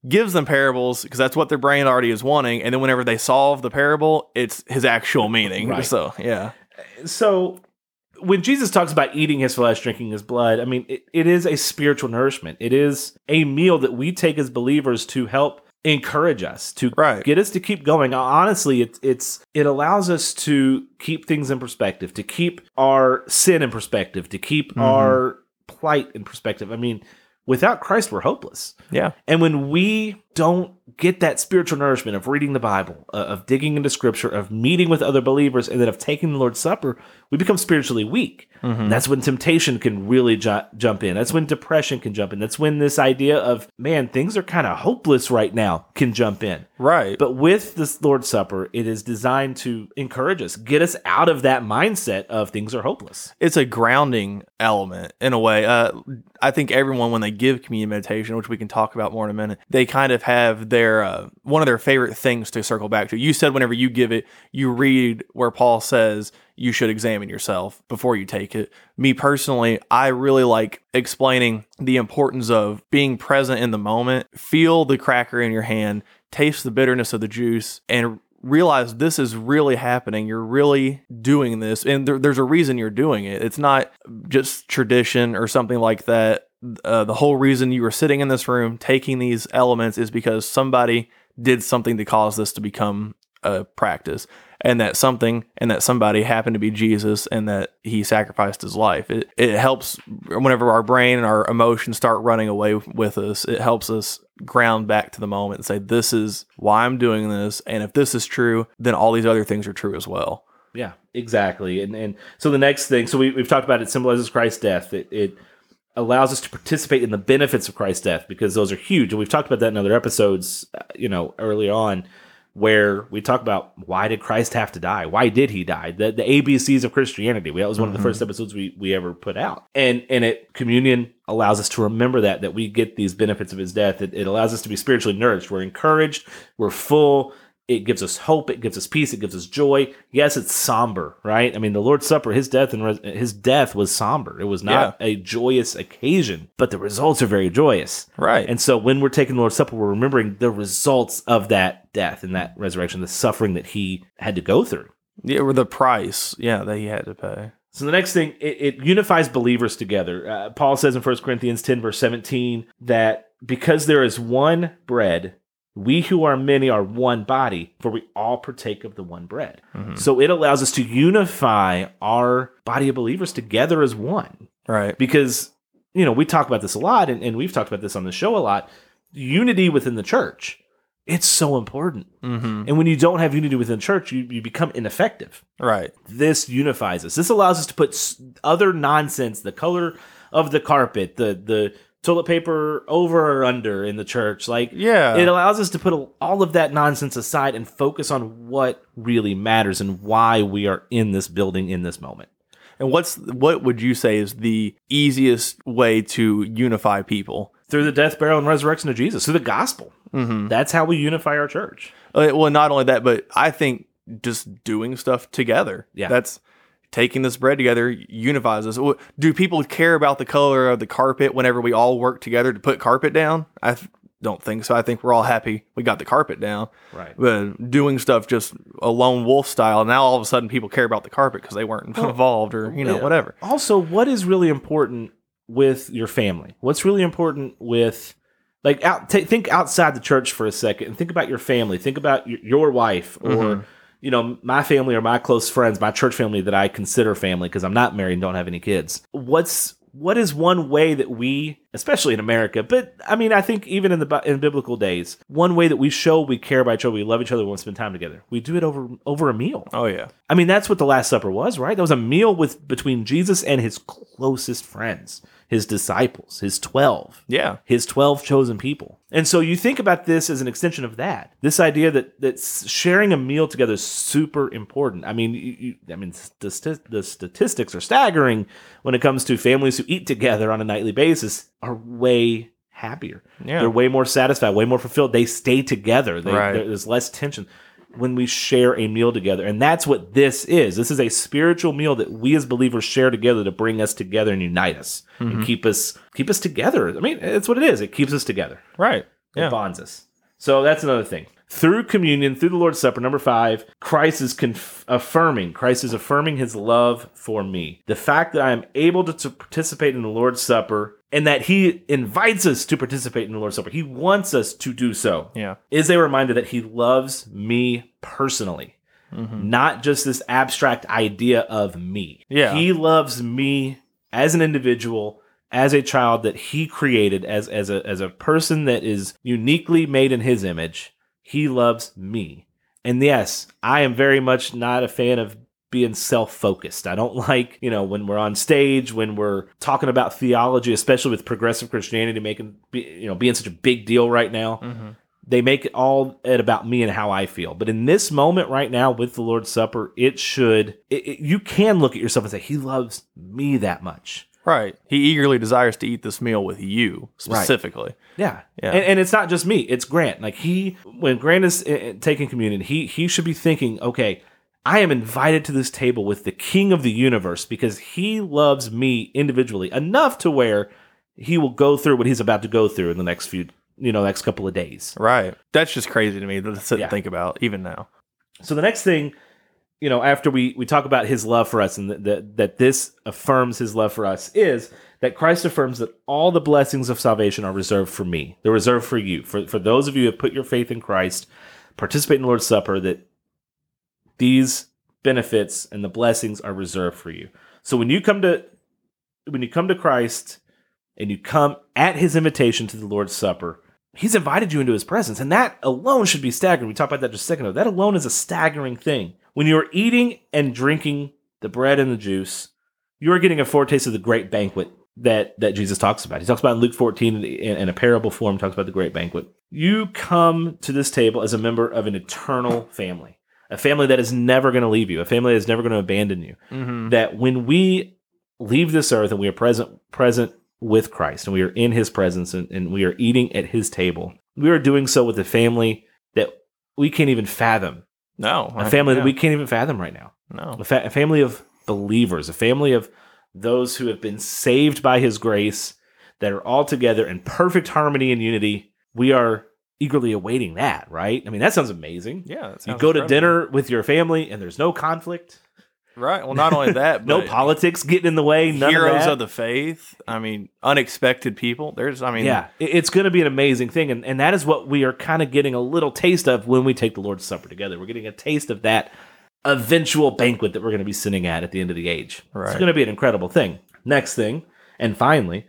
gives them parables because that's what their brain already is wanting. And then whenever they solve the parable, it's his actual meaning.
Right.
So, yeah.
so when Jesus talks about eating his flesh, drinking his blood, I mean, it, it is a spiritual nourishment. It is a meal that we take as believers to help encourage us to
Right.
get us to keep going. Honestly, it, it's it allows us to keep things in perspective, to keep our sin in perspective, to keep
Mm-hmm.
our plight in perspective. I mean, without Christ, we're hopeless.
Yeah.
And when we don't get that spiritual nourishment of reading the Bible, uh, of digging into scripture, of meeting with other believers, and then of taking the Lord's Supper, we become spiritually weak. That's when temptation can really ju- jump in. That's when depression can jump in. That's when this idea of, man, things are kind of hopeless right now can jump in.
Right.
But with this Lord's Supper, it is designed to encourage us, get us out of that mindset of things are hopeless.
it's a grounding element in a way. Uh, I think everyone, when they give communion meditation, which we can talk about more in a minute, they kind of have their uh, one of their favorite things to circle back to. You said whenever you give it, you read where Paul says you should examine yourself before you take it. Me personally, I really like explaining the importance of being present in the moment, feel the cracker in your hand, taste the bitterness of the juice, and realize this is really happening. You're really doing this, and there, there's a reason you're doing it. It's not just tradition or something like that. Uh, the whole reason you were sitting in this room taking these elements is because somebody did something to cause this to become a practice, and that something and that somebody happened to be Jesus, and that he sacrificed his life. It it helps whenever our brain and our emotions start running away with us. It helps us ground back to the moment and say, "This is why I'm doing this, and if this is true, then all these other things are true as well."
Yeah, exactly. And and so the next thing, so we, we've talked about it symbolizes Christ's death. It, it allows us to participate in the benefits of Christ's death because those are huge. And we've talked about that in other episodes, uh, you know, early on, where we talk about why did Christ have to die? Why did he die? The, the ABCs of Christianity. That was one of the first mm-hmm. episodes we, we ever put out. And and it communion allows us to remember that that we get these benefits of his death. It, it allows us to be spiritually nourished. We're encouraged. We're full. It gives us hope. It gives us peace. It gives us joy. Yes, it's somber, right? I mean, the Lord's Supper, his death and res- his death was somber. It was not a joyous occasion, but the results are very joyous.
Right.
And so when we're taking the Lord's Supper, we're remembering the results of that death and that resurrection, the suffering that he had to go through.
Yeah, or the price, yeah, that he had to pay.
So the next thing, it, it unifies believers together. Uh, Paul says in 1 Corinthians 10, verse 17, that because there is one bread, we who are many are one body, for we all partake of the one bread. So it allows us to unify our body of believers together as one.
Right.
Because, you know, we talk about this a lot, and, and we've talked about this on the show a lot. Unity within the church It's so important.
Mm-hmm.
And when you don't have unity within the church, you, you become ineffective.
Right.
This unifies us. This allows us to put other nonsense, the color of the carpet, the the toilet paper over or under in the church, like
Yeah.
it allows us to put all of that nonsense aside and focus on what really matters and why we are in this building in this moment.
and what's what would you say is the easiest way to unify people?
Through the death, burial, and resurrection of Jesus, through the gospel.
Mm-hmm.
That's how we unify our church.
well, not only that, but I think just doing stuff together.
Yeah.
That's taking this bread together unifies us. Do people care about the color of the carpet whenever we all work together to put carpet down? I th- don't think so. I think we're all happy we got the carpet down.
Right.
But doing stuff just a lone wolf style, now all of a sudden people care about the carpet because they weren't involved or you know
Yeah.
whatever.
Also, what is really important with your family? What's really important with like out ta think outside the church for a second and think about your family. Think about your, your wife or
Mhm.
You know my family or my close friends, my church family that I consider family because I'm not married and don't have any kids. What's what is one way that we, especially in America, but I mean, I think even in the in biblical days, one way that we show we care about each other, we love each other, we want to spend time together. We do it over over a meal.
Oh yeah,
I mean, that's what the Last Supper was, right? That was a meal with between Jesus and his closest friends, his disciples, his 12,
yeah,
his 12 chosen people. And so you think about this as an extension of that. This idea that that sharing a meal together is super important. I mean, you, you, I mean the, sti- the statistics are staggering when it comes to families who eat together on a nightly basis are way happier.
Yeah.
They're way more satisfied, way more fulfilled. They stay together. They,
Right.
There's less tension when we share a meal together. And that's what this is. This is a spiritual meal that we as believers share together to bring us together and unite us
Mm-hmm.
and keep us keep us together. I mean, it's what it is. It keeps us together.
right.
It
Yeah,
bonds us. So that's another thing. Through communion, through the Lord's Supper, number five, Christ is conf- affirming. Christ is affirming his love for me. The fact that I am able to, to participate in the Lord's Supper and that he invites us to participate in the Lord's Supper, he wants us to do so,
yeah,
is a reminder that he loves me personally,
Mm-hmm.
not just this abstract idea of me.
Yeah.
He loves me as an individual, as a child that he created, as as a as a person that is uniquely made in his image. He loves me. And yes, I am very much not a fan of being self-focused. I don't like, you know, when we're on stage, when we're talking about theology, especially with progressive Christianity making you know, being such a big deal right now
mm-hmm.
they make it all it about me and how I feel. But in this moment right now with the Lord's Supper, it should it, it- you can look at yourself and say, He loves me that much.
right. He eagerly desires to eat this meal with you specifically.
Yeah,
Yeah.
And, and it's not just me; it's Grant. Like he, when Grant is uh, uh, taking communion, he he should be thinking, okay. I am invited to this table with the King of the universe because he loves me individually enough to where he will go through what he's about to go through in the next few, you know, next couple of days.
Right. That's just crazy to me to sit
Yeah.
and think about even now.
So the next thing, you know, after we we talk about his love for us and that that, that this affirms his love for us is that Christ affirms that all the blessings of salvation are reserved for me. They're reserved for you. For for those of you who have put your faith in Christ, participate in the Lord's Supper that these benefits and the blessings are reserved for you. So when you come to when you come to Christ and you come at his invitation to the Lord's Supper, he's invited you into his presence. And that alone should be staggering. We talked about that just a second ago. That alone is a staggering thing. When you're eating and drinking the bread and the juice, you are getting a foretaste of the great banquet that, that Jesus talks about. He talks about in Luke 14 in, in a parable form, talks about the great banquet. You come to this table as a member of an eternal family, a family that is never going to leave you, a family that is never going to abandon you
Mm-hmm.
that when we leave this earth and we are present present with Christ and we are in his presence and, and we are eating at his table, we are doing so with a family that we can't even fathom.
No.
A family that we can't even fathom right now.
No.
A, fa- a family of believers, a family of those who have been saved by his grace that are all together in perfect harmony and unity. We are eagerly awaiting that, right? I mean, that sounds amazing.
Yeah. that
You
sounds
go to dinner with your family and there's no conflict,
Right. Well, not only that,
no politics getting in the way, none
heroes
of that.
of the faith. I mean, unexpected people. There's, I mean,
yeah, it's going to be an amazing thing, and and that is what we are kind of getting a little taste of when we take the Lord's Supper together. We're getting a taste of that eventual banquet that we're going to be sitting at at the end of the age. It's going to be an incredible thing. Next thing, and finally,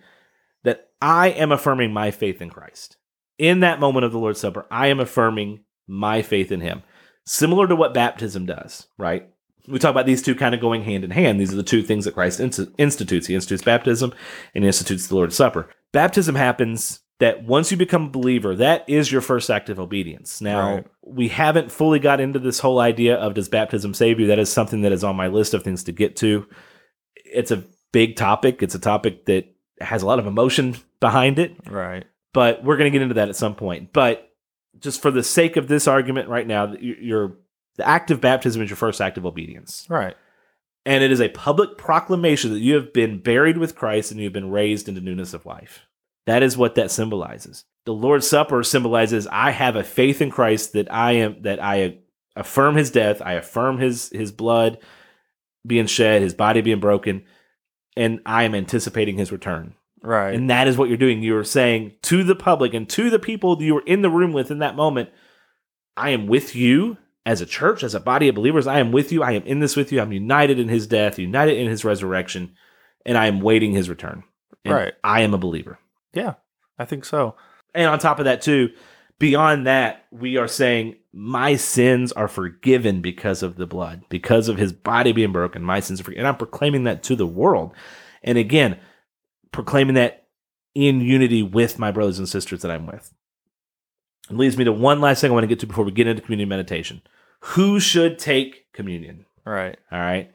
that I am affirming my faith in Christ. In that moment of the Lord's Supper, I am affirming my faith in him. Similar to what baptism does, right? We talk about these two kind of going hand in hand. These are the two things that Christ institutes. He institutes baptism and he institutes the Lord's Supper. Baptism happens that once you become a believer, that is your first act of obedience. Now,
Right.
we haven't fully got into this whole idea of does baptism save you? That is something that is on my list of things to get to. It's a big topic. It's a topic that has a lot of emotion behind it,
Right.
But we're going to get into that at some point. But just for the sake of this argument right now, your the act of baptism is your first act of obedience.
Right.
And it is a public proclamation that you have been buried with Christ and you have been raised into newness of life. That is what that symbolizes. The Lord's Supper symbolizes I have a faith in Christ that I am that I affirm his death, I affirm his his blood being shed, his body being broken, and I am anticipating his return.
Right.
And that is what you're doing. You're saying to the public and to the people you were in the room with in that moment, I am with you as a church, as a body of believers. I am with you. I am in this with you. I'm united in his death, united in his resurrection, and I am waiting his return. And
Right.
I am a believer.
yeah, I think so.
And on top of that, too, beyond that, we are saying my sins are forgiven because of the blood, because of his body being broken. My sins are forgiven. And I'm proclaiming that to the world. And again, proclaiming that in unity with my brothers and sisters that I'm with. It leads me to one last thing I want to get to before we get into communion meditation. Who should take communion?
Right.
All right.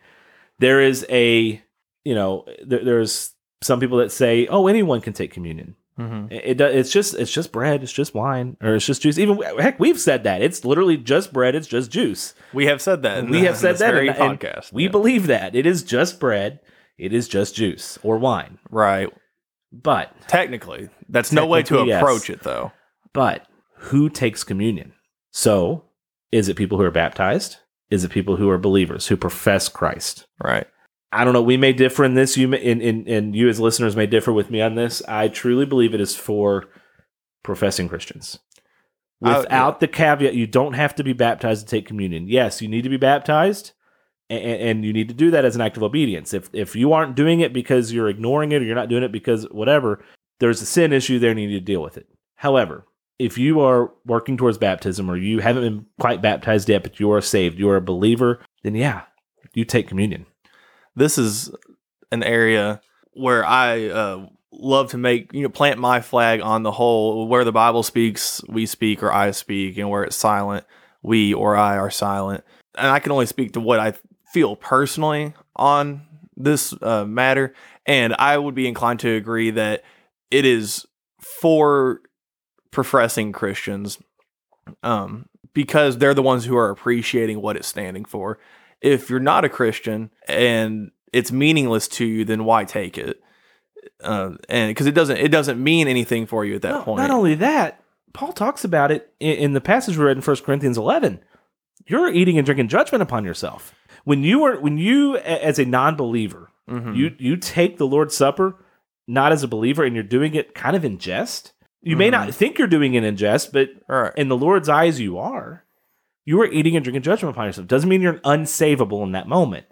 There is a, you know, there, there's some people that say, oh, anyone can take communion.
hmm
It, it does- it's just it's just bread, it's just wine, or it's just juice. Even heck, we've said that it's literally just bread, it's just juice.
We have said that.
we
the-
have said that in-
podcast.
We
Yeah.
believe that it is just bread, it is just juice or wine.
right.
But
Technically, that's no way to
Technically, yes.
approach it, though.
but who takes communion? So is it people who are baptized? Is it people who are believers who profess Christ?
Right.
I don't know. We may differ in this. You may, in, in, and you as listeners may differ with me on this. I truly believe it is for professing Christians.
I-
Without the caveat, you don't have to be baptized to take communion. Yes, you need to be baptized, and, and you need to do that as an act of obedience. If if you aren't doing it because you're ignoring it or you're not doing it because whatever, there's a sin issue there, and you need to deal with it. However, if you are working towards baptism or you haven't been quite baptized yet, but you are saved, you are a believer, then yeah, you take communion.
this is an area where I uh, love to make you know plant my flag on the whole where the Bible speaks we speak or I speak and where it's silent we or I are silent and I can only speak to what I feel personally on this uh, matter and I would be inclined to agree that it is for professing Christians um, because they're the ones who are appreciating what it's standing for if you're not a Christian and it's meaningless to you, then why take it? Uh, and because it doesn't, it doesn't mean anything for you at that
No,
point.
Not only that, Paul talks about it in, in the passage we read in 1 Corinthians 11. You're eating and drinking judgment upon yourself. When you are, when you as a non-believer,
Mhm.
you you take the Lord's Supper not as a believer, and you're doing it kind of in jest. You may not think you're doing it in jest, but
right.
in the Lord's eyes, you are. You are eating and drinking judgment upon yourself. Doesn't mean you're unsavable in that moment,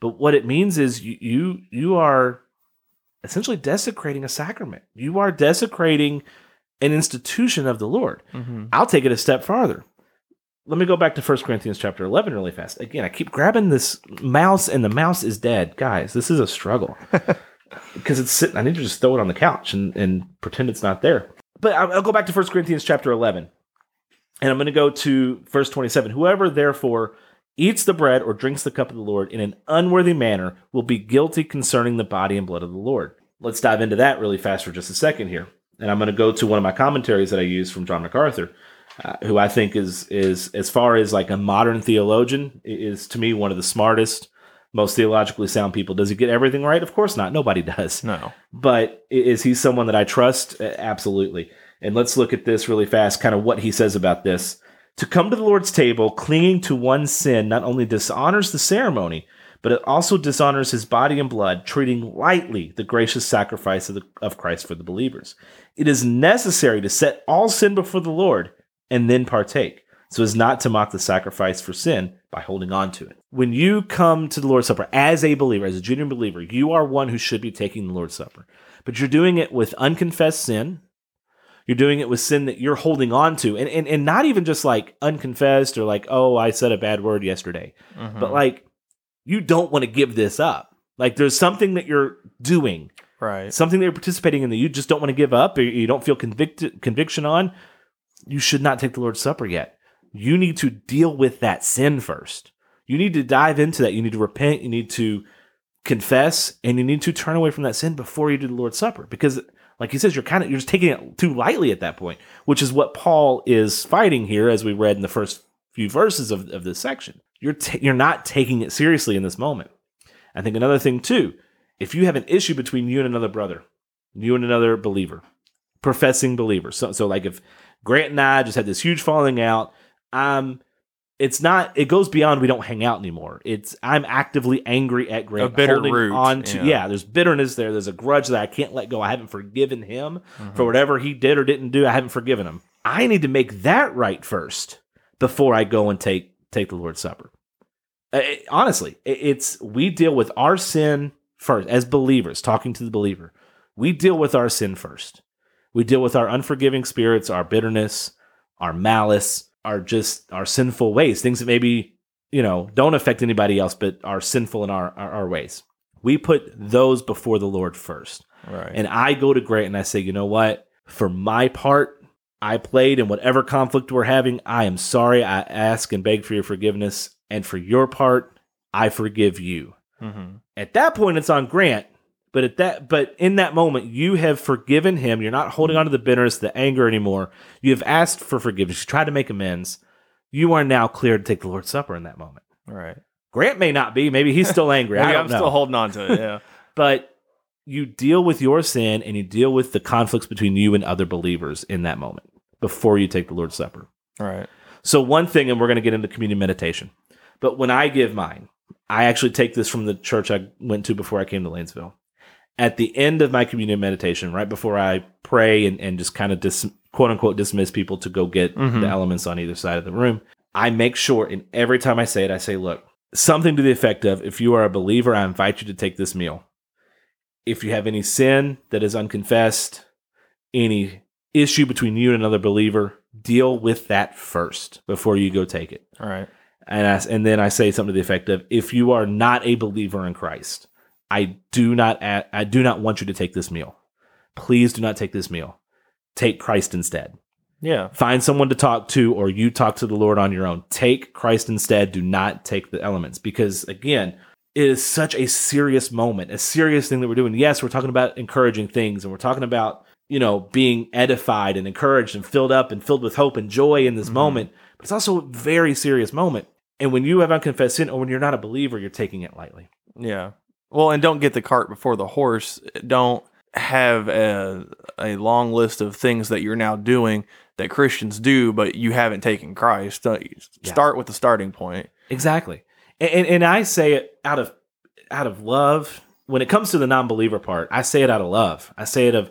but what it means is you you you are essentially desecrating a sacrament. You are desecrating an institution of the Lord.
Mhm.
I'll take it a step farther. Let me go back to 1 Corinthians chapter 11 really fast. Again, I keep grabbing this mouse and the mouse is dead. Guys, this is a struggle. because it's sitting, I need to just throw it on the couch and, and pretend it's not there. But I'll, I'll go back to 1 Corinthians chapter 11. And I'm going to go to verse 27. Whoever therefore eats the bread or drinks the cup of the Lord in an unworthy manner will be guilty concerning the body and blood of the Lord. Let's dive into that really fast for just a second here. And I'm going to go to one of my commentaries that I use from John MacArthur, uh, who I think is is as far as like a modern theologian is to me one of the smartest, most theologically sound people. Does he get everything right? Of course not. Nobody does
No.
but is he someone that I trust? Absolutely. And let's look at this really fast, kind of what he says about this. To come to the Lord's table clinging to one sin not only dishonors the ceremony, but it also dishonors his body and blood, treating lightly the gracious sacrifice of, the, of Christ for the believers. It is necessary to set all sin before the Lord and then partake, so as not to mock the sacrifice for sin by holding on to it. When you come to the Lord's Supper as a believer, as a junior believer, you are one who should be taking the Lord's Supper, but you're doing it with unconfessed sin. You're doing it with sin that you're holding on to. And, and, and not even just like unconfessed or like, oh, I said a bad word yesterday,
Mhm.
but like you don't want to give this up. Like there's something that you're doing,
right.
something that you're participating in that you just don't want to give up or you don't feel convicted conviction on. You should not take the Lord's Supper yet. You need to deal with that sin first. You need to dive into that. You need to repent. You need to confess and you need to turn away from that sin before you do the Lord's Supper. Because like he says, you're kind of you're just taking it too lightly at that point, which is what Paul is fighting here, as we read in the first few verses of, of this section. You're ta- you're not taking it seriously in this moment. I think another thing too, if you have an issue between you and another brother, you and another believer, professing believer. So so like if Grant and I just had this huge falling out, um, it's not. It goes beyond. We don't hang out anymore. It's I'm actively angry at Grant.
A bitter root,
On to
yeah.
yeah. There's bitterness there. There's a grudge that I can't let go. I haven't forgiven him
Mhm.
for whatever he did or didn't do. I haven't forgiven him. I need to make that right first before I go and take take the Lord's Supper. Uh, it- honestly, it- it's we deal with our sin first as believers. Talking to the believer, we deal with our sin first. We deal with our unforgiving spirits, our bitterness, our malice, our just our sinful ways, things that maybe you know don't affect anybody else, but are sinful in our our, our ways. We put those before the Lord first.
Right.
And I go to Grant and I say, you know what? For my part, I played in whatever conflict we're having. I am sorry. I ask and beg for your forgiveness. And for your part, I forgive you.
Mhm.
At that point, it's on Grant. But at that, but in that moment, you have forgiven him. You're not holding on to the bitterness, the anger anymore. You have asked for forgiveness. You tried to make amends. You are now clear to take the Lord's Supper in that moment.
Right.
Grant may not be. Maybe he's still angry. I know
still holding on to it. Yeah.
but you deal with your sin and you deal with the conflicts between you and other believers in that moment before you take the Lord's Supper.
right.
So, one thing, and we're going to get into communion meditation, but when I give mine, I actually take this from the church I went to before I came to Lanesville. At the end of my communion meditation, right before I pray and, and just kind of dis, quote unquote dismiss people to go get
Mhm.
the elements on either side of the room, I make sure, and every time I say it, I say, look, something to the effect of if you are a believer, I invite you to take this meal. If you have any sin that is unconfessed, any issue between you and another believer, deal with that first before you go take it.
All right.
And I, and then I say something to the effect of if you are not a believer in Christ, I do not I do not want you to take this meal. Please do not take this meal. Take Christ instead.
Yeah.
Find someone to talk to, or you talk to the Lord on your own. Take Christ instead. Do not take the elements because, again, it is such a serious moment, a serious thing that we're doing. Yes, we're talking about encouraging things, and we're talking about you know being edified and encouraged and filled up and filled with hope and joy in this
Mhm.
moment. But it's also a very serious moment. And when you have unconfessed sin, or when you're not a believer, you're taking it lightly.
Yeah. Well, and don't get the cart before the horse. Don't have a, a long list of things that you're now doing that Christians do, but you haven't taken Christ. Don't-
Yeah.
Start with the starting point.
Exactly. And, and and I say it out of out of love. When it comes to the non-believer part, I say it out of love. I say it of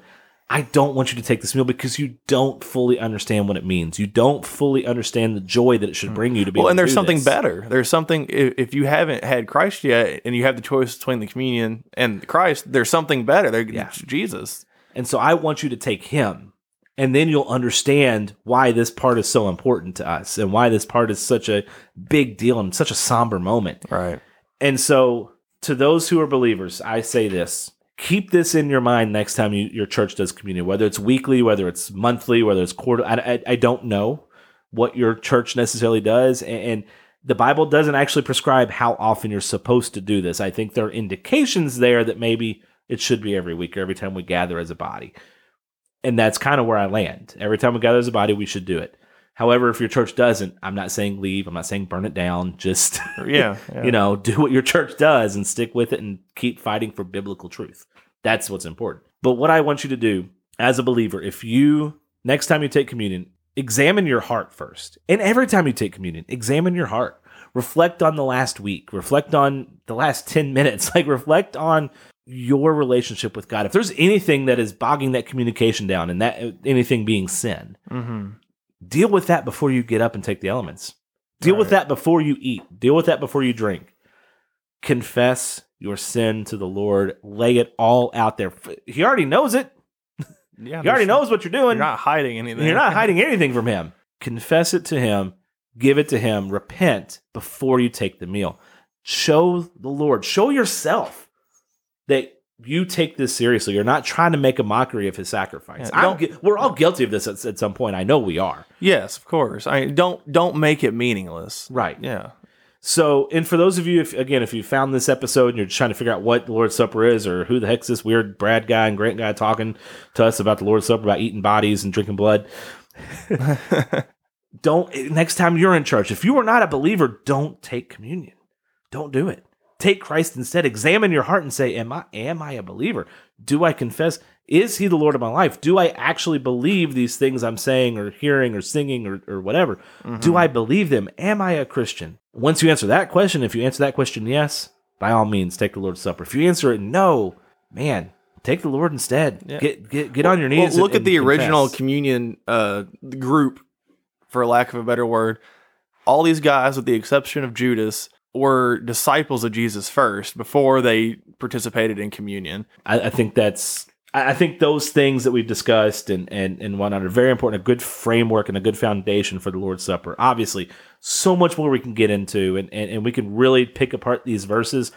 I don't want you to take this meal because you don't fully understand what it means. You don't fully understand the joy that it should bring you to be.
Well, and there's something
this.
better. There's something if, if you haven't had Christ yet, and you have the choice between the communion and Christ, there's something better. There,
Yeah.
Jesus.
And so I want you to take him. And then you'll understand why this part is so important to us and why this part is such a big deal and such a somber moment.
Right.
And so, to those who are believers, I say this keep this in your mind next time you, your church does communion, whether it's weekly, whether it's monthly, whether it's quarter. I, I, I don't know what your church necessarily does. And, and the Bible doesn't actually prescribe how often you're supposed to do this. I think there are indications there that maybe it should be every week or every time we gather as a body. And that's kind of where I land. Every time we gather as a body, we should do it. However, if your church doesn't, I'm not saying leave. I'm not saying burn it down. Just
Yeah. yeah.
you know, do what your church does and stick with it and keep fighting for biblical truth. That's what's important. But what I want you to do as a believer, if you next time you take communion, examine your heart first. And every time you take communion, examine your heart. Reflect on the last week. Reflect on the last 10 minutes. Like reflect on your relationship with God. If there's anything that is bogging that communication down and that anything being sin,
Mm-hmm.
deal with that before you get up and take the elements. Deal with that before you eat. Deal with that before you drink. Confess your sin to the Lord. Lay it all out there. He already knows it.
Yeah,
he already knows what you're doing.
You're not hiding anything.
you're not hiding anything from him. Confess it to him, give it to him, repent before you take the meal. Show the Lord, show yourself that you take this seriously. You're not trying to make a mockery of his sacrifice.
Yeah,
gui- we're all guilty of this at, at some point. I know we are.
Yes, of course. I don't don't make it meaningless.
Right.
Yeah.
So, and for those of you, if, again, if you found this episode and you're trying to figure out what the Lord's Supper is or who the heck's this weird Brad guy and Grant guy talking to us about the Lord's Supper, about eating bodies and drinking blood, don't, next time you're in church, if you are not a believer, don't take communion. Don't do it. Take Christ instead. Examine your heart and say, Am I, am I a believer? Do I confess? Is he the Lord of my life? Do I actually believe these things I'm saying or hearing or singing or, or whatever? Do mm-hmm. I believe them? Am I a Christian? Once you answer that question, if you answer that question yes, by all means, take the Lord's Supper. If you answer it no, man, take the Lord instead.
Yeah.
Get get get on your
Well,
knees. and-
look at
and
the original communion uh, group, for lack of a better word. All these guys, with the exception of Judas, were disciples of Jesus first before they participated in communion.
I, I think that's I I think those things that we've discussed and and and whatnot are very important. A good framework and a good foundation for the Lord's Supper. Obviously, so much more we can get into, and and, and we can really pick apart these verses.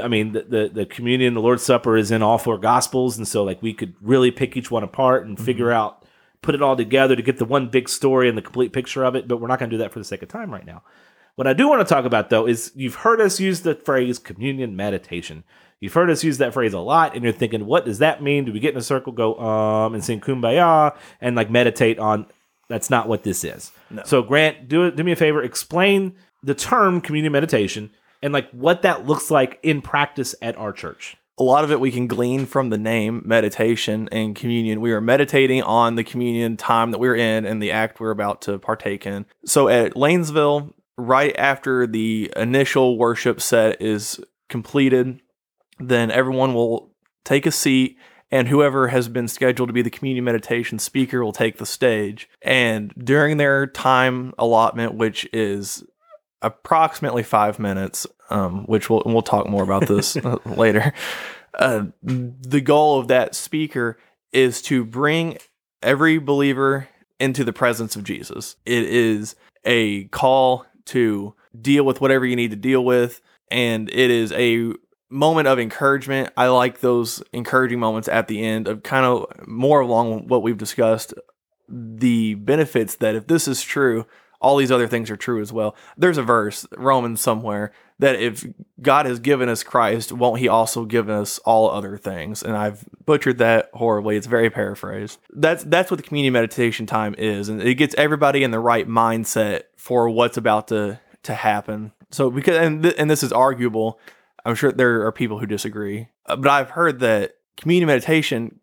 I mean, the, the the communion, the Lord's Supper is in all four Gospels, and so like we could really pick each one apart and figure out, put it all together to get the one big story and the complete picture of it. But we're not going to do that for the sake of time right now. What I do want to talk about though is you've heard us use the phrase communion meditation. You've heard us use that phrase a lot, and you're thinking, what does that mean? Do we get in a circle, go um, and sing kumbaya and like meditate on? That's not what this is. So Grant, do. Do me a favor. Explain the term communion meditation and like what that looks like in practice at our church.
a lot of it we can glean from the name meditation and communion. We are meditating on the communion time that we're in and the act we're about to partake in. So at Lanesville, right after the initial worship set is completed, then everyone will take a seat and whoever has been scheduled to be the communion meditation speaker will take the stage. And during their time allotment, which is approximately five minutes, um, which we'll we'll talk more about this later. Uh, the goal of that speaker is to bring every believer into the presence of Jesus. It is a call to deal with whatever you need to deal with, and it is a moment of encouragement. I like those encouraging moments at the end of kind of more along what we've discussed the benefits that if this is true, all these other things are true as well. There's a verse, Romans somewhere, that if God has given us Christ, won't he also give us all other things? And I've butchered that horribly. It's very paraphrased. That's that's what the communion meditation time is, and it gets everybody in the right mindset for what's about to to happen. So because and th- and this is arguable, I'm sure there are people who disagree, Uh, but I've heard that communion meditation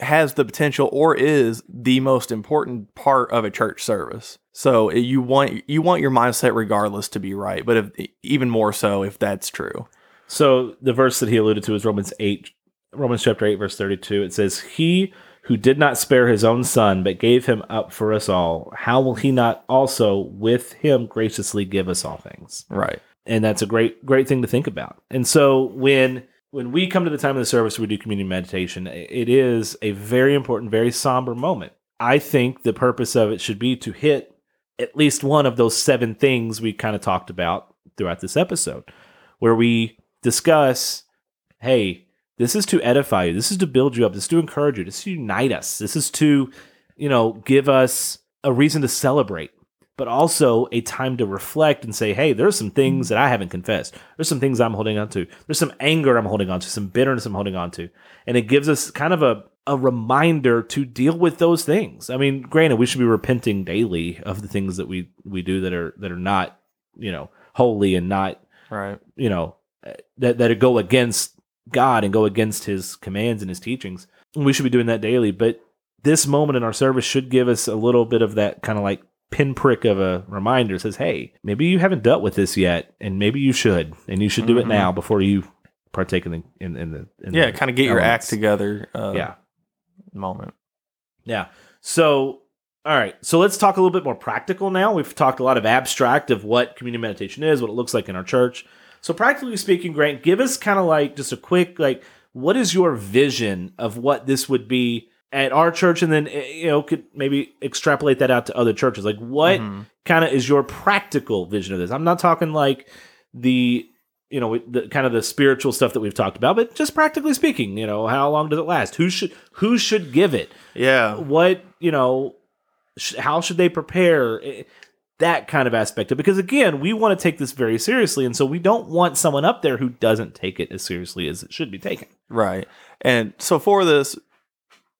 has the potential or is the most important part of a church service. So you want you want your mindset regardless to be right, but if, even more so if that's true.
So the verse that he alluded to is Romans 8, Romans chapter 8, verse 32. It says, He who did not spare his own son, but gave him up for us all, how will he not also with him graciously give us all things?
Right.
And that's a great, great thing to think about. And so when when we come to the time of the service, we do communion meditation. It is a very important, very somber moment. I think the purpose of it should be to hit at least one of those seven things we kind of talked about throughout this episode, where we discuss, hey, this is to edify you, this is to build you up, this is to encourage you, this is to unite us, this is to, you know, give us a reason to celebrate, but also a time to reflect and say, hey, there's some things mm-hmm. that I haven't confessed. There's some things I'm holding on to. There's some anger I'm holding on to, some bitterness I'm holding on to. And it gives us kind of a a reminder to deal with those things. I mean, granted, we should be repenting daily of the things that we we do that are that are not, you know, holy and not,
Right.
you know, that that go against God and go against His commands and His teachings. We should be doing that daily. But this moment in our service should give us a little bit of that kind of like pinprick of a reminder. Says, "Hey, maybe you haven't dealt with this yet, and maybe you should, and you should do it
Mhm.
now before you partake in the in, in the in
Yeah, kind of get your act together. Uh,
Yeah,
Moment.
yeah. So, all right. So let's talk a little bit more practical now. We've talked a lot of abstract of what communion meditation is, what it looks like in our church. So, practically speaking, Grant, give us kind of like just a quick, like, what is your vision of what this would be at our church, and then eh, you know could maybe extrapolate that out to other churches. Like, what
Mhm.
kind of is your practical vision of this? I'm not talking like the you know the kind of the spiritual stuff that we've talked about, but just practically speaking, you know, how long does it last? Who should who should give it?
Yeah.
What you know? Sh- how should they prepare? Eh, That kind of aspect of because again, we want to take this very seriously, and so we don't want someone up there who doesn't take it as seriously as it should be taken.
Right. And so for this,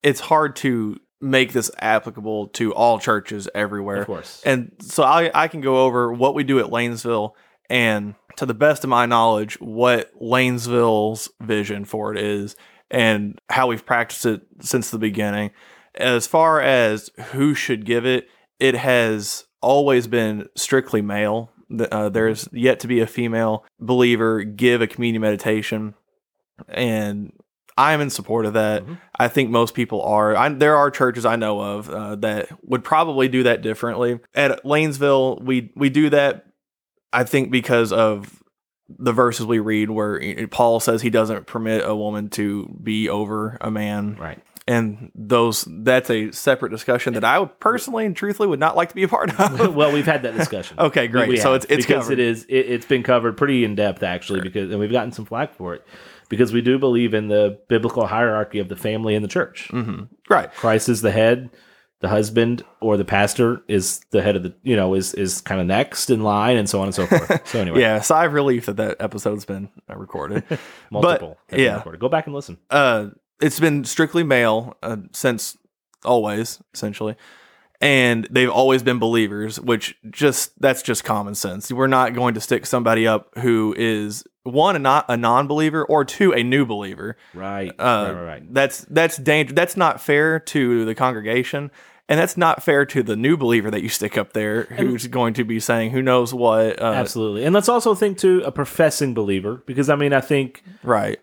it's hard to make this applicable to all churches everywhere.
Of course,
And so I, I can go over what we do at Lanesville and to the best of my knowledge, what Lanesville's vision for it is and how we've practiced it since the beginning. As far as who should give it, it has always been strictly male. Uh, there's yet to be a female believer give a communion meditation. And I'm in support of that.
Mhm.
I think most people are. I, there are churches I know of uh, that would probably do that differently. At Lanesville, we we do that. I think because of the verses we read, where Paul says he doesn't permit a woman to be over a man,
right.
and those that's a separate discussion that I would personally and truthfully would not like to be a part of.
well, we've had that discussion.
Okay, great.
we
So
have,
it's- it's
because
covered.
it is it, it's been covered pretty in depth actually because and we've gotten some flack for it because we do believe in the biblical hierarchy of the family and the church.
hmm Right.
Christ is the head, the husband or the pastor is the head of the you know is is kind of next in line and so on and so forth. So anyway,
Yeah. Sigh of relief that that episode's been uh, recorded.
multiple. been
yeah.
recorded. Go back and listen.
uh, it's been strictly male uh, since always, essentially, and they've always been believers. Which just that's just common sense. We're not going to stick somebody up who is one a not a non-believer or two a new believer.
Right.
Uh,
right, right, right.
That's that's danger. That's not fair to the congregation. And that's not fair to the new believer that you stick up there, who's going to be saying who knows what. Uh,
Absolutely. And let's also think to a professing believer because I mean I think
Right.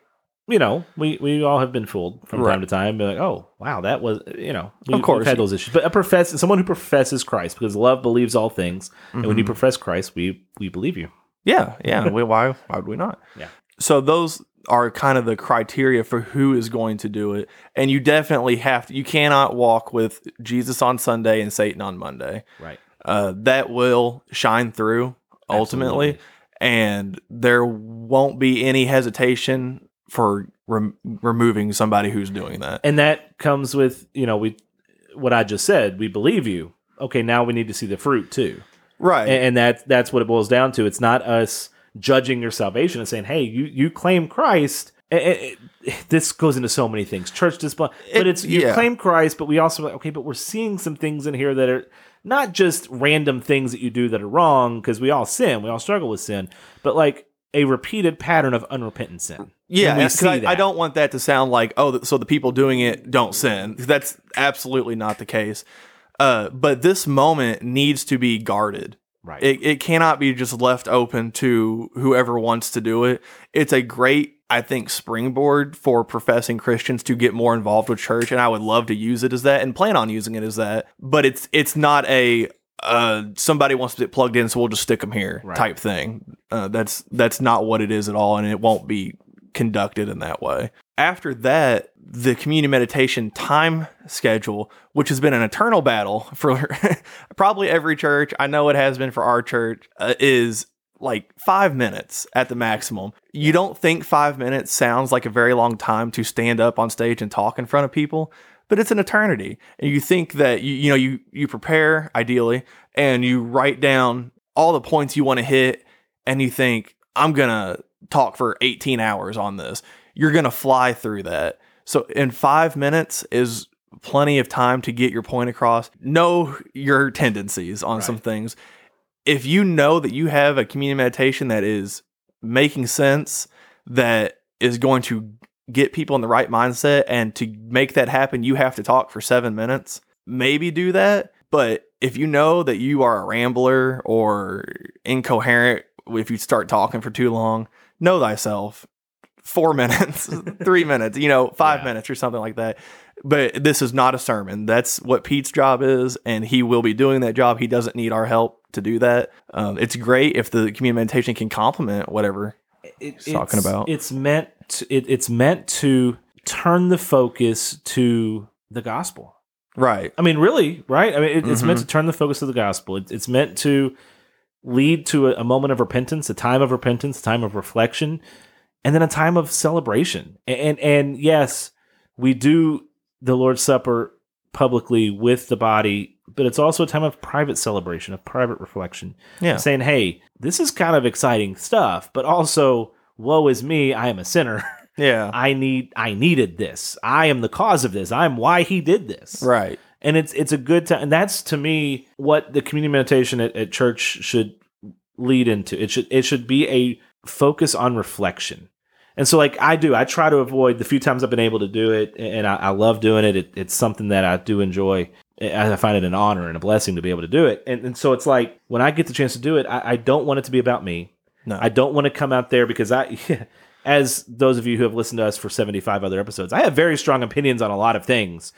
you know, we, we all have been fooled from
Right.
time to time. Be like, oh, wow, that was, you know, we,
Of course.
we've had those issues. But a profess, someone who professes Christ, because love believes all things, and when you
Mhm.
profess Christ, we we believe you.
Yeah, yeah. we, why why would we not?
Yeah.
So those are kind of the criteria for who is going to do it, and you definitely have to. You cannot walk with Jesus on Sunday and Satan on Monday.
Right.
Uh, that will shine through ultimately,
Absolutely.
and there won't be any hesitation for rem- removing somebody who's doing that.
And that comes with, you know, we what I just said. We believe you. Okay, now we need to see the fruit too,
Right.
and, and that that's what it boils down to. It's not us judging your salvation and saying, hey, you you claim Christ. Eh, eh, this goes into so many things, church discipline. But it's you
yeah.
claim Christ, but we also like, okay, but we're seeing some things in here that are not just random things that you do that are wrong because we all sin, we all struggle with sin, but like a repeated pattern of unrepentant sin.
Yeah, I, I don't want that to sound like oh, so the people doing it don't sin. That's absolutely not the case. Uh, but this moment needs to be guarded.
Right.
It, it cannot be just left open to whoever wants to do it. It's a great, I think, springboard for professing Christians to get more involved with church, and I would love to use it as that and plan on using it as that. But it's it's not a uh, somebody wants to get plugged in, so we'll just stick them here
Right.
type thing. Uh, that's that's not what it is at all, and it won't be conducted in that way. After that, the communion meditation time schedule, which has been an eternal battle for probably every church, I know it has been for our church, uh, is like five minutes at the maximum. You don't think five minutes sounds like a very long time to stand up on stage and talk in front of people, but it's an eternity. And you think that you you know you you prepare ideally and you write down all the points you want to hit, and you think I'm gonna talk for 18 hours on this. You're gonna fly through that. So in five minutes is plenty of time to get your point across. Know your tendencies on some things. If you know that you have a communion meditation that is making sense, that is going to get people in the right mindset, and to make that happen, you have to talk for seven minutes. Maybe do that. But if you know that you are a rambler or incoherent, if you start talking for too long, know thyself. Four minutes, three minutes, you know, five
Yeah.
minutes or something like that. But this is not a sermon. That's what Pete's job is, and he will be doing that job. He doesn't need our help to do that. Um, it's great if the communion meditation can complement whatever.
it,
talking
it's-
about.
It's meant to, it, it's meant to turn the focus to the gospel.
Right.
I mean, really, right? I mean, it, it's meant
Mhm.
to turn the focus to the gospel. It, it's meant to lead to a, a moment of repentance, a time of repentance, a time of reflection, and then a time of celebration. And and, and yes, we do the Lord's Supper publicly with the body, but it's also a time of private celebration, of private reflection.
Yeah.
Saying, "Hey, this is kind of exciting stuff, but also, woe is me, I am a sinner."
Yeah.
I need I needed this. I am the cause of this. I'm why he did this.
Right.
And it's it's a good time and that's to me what the communion meditation at, at church should lead into. It should it should be a focus on reflection. And so like I do, I try to avoid the few times I've been able to do it and I, I love doing it. it. It's something that I do enjoy. I find it an honor and a blessing to be able to do it. And, and so it's like when I get the chance to do it, I, I don't want it to be about me.
No.
I don't want to come out there because I, as those of you who have listened to us for 75 other episodes, I have very strong opinions on a lot of things.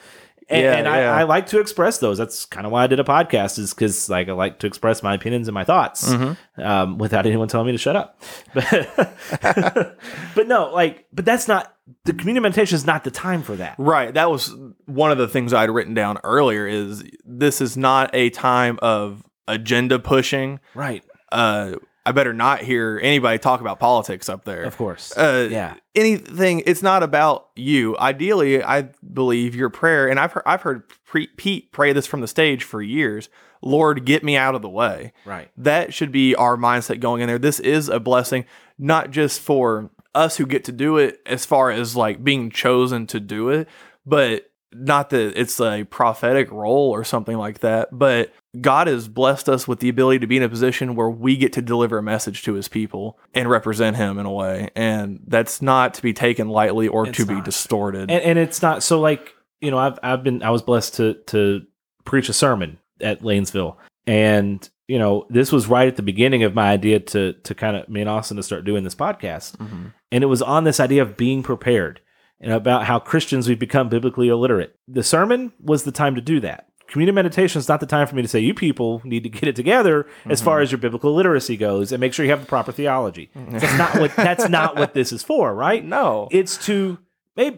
And,
Yeah,
and
yeah.
I, I like to express those. That's kind of why I did a podcast is because like I like to express my opinions and my thoughts
Mm-hmm.
um, without anyone telling me to shut up. But, but no, like, but that's not, the communion meditation is not the time for that.
Right. That was one of the things I'd written down earlier is this is not a time of agenda pushing.
Right.
Uh I better not hear anybody talk about politics up there.
Of course.
Uh,
yeah.
anything it's not about you ideally i believe your prayer and i've heard, I've heard pre- pete pray this from the stage for years lord get me out of the way
Right.
that should be our mindset going in there this is a blessing not just for us who get to do it as far as like being chosen to do it but not that it's a prophetic role or something like that but god has blessed us with the ability to be in a position where we get to deliver a message to his people and represent him in a way. And that's not to be taken lightly or
It's
to be distorted.
And, and it's not so like you know I've I've been I was blessed to to preach a sermon at Lanesville, and you know this was right at the beginning of my idea to to kind of me and Austin to start doing this podcast,
Mhm.
and it was on this idea of being prepared and about how Christians we've become biblically illiterate. The sermon was the time to do that. Communion meditation is not the time for me to say you people need to get it together as far as your biblical literacy goes and make sure you have the proper theology. That's not what that's not what this is for, right?
no
it's to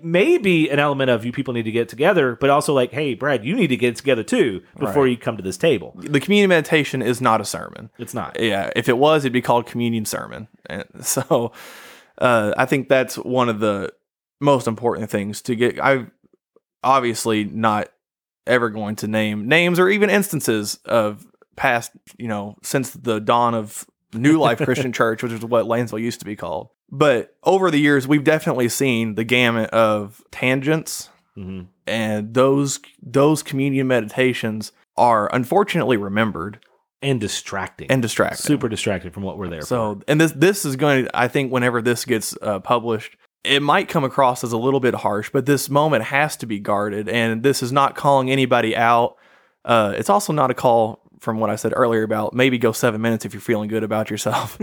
maybe an element of you people need to get together, but also like, hey, Brad, you need to get together too before
Right.
you come to this table.
the communion meditation is not a sermon
It's not.
yeah if it was it'd be called communion sermon and so uh, i think that's one of the most important things to get i obviously not ever going to name names or even instances of past you know since the dawn of new life christian church which is what lanesville used to be called but over the years we've definitely seen the gamut of tangents
hmm
and those those communion meditations are unfortunately remembered
And distracting.
and distracting
super distracted from what we're there for.
so, and this this is going to, I think, whenever this gets uh, published, it might come across as a little bit harsh, but this moment has to be guarded, and this is not calling anybody out. Uh, it's also not a call from what I said earlier about maybe go seven minutes if you're feeling good about yourself.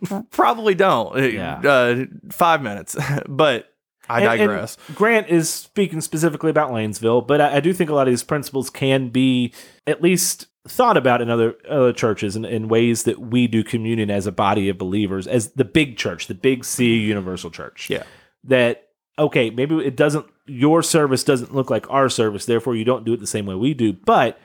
Probably don't. Uh,
Yeah.
Uh, five minutes, but I
And- and. Grant is speaking specifically about Lanesville, but I, I do think a lot of these principles can be at least thought about in other other churches and in ways that we do communion as a body of believers, as the big church, the big C universal church.
Yeah.
That okay, maybe it doesn't your service doesn't look like our service, therefore you don't do it the same way we do, but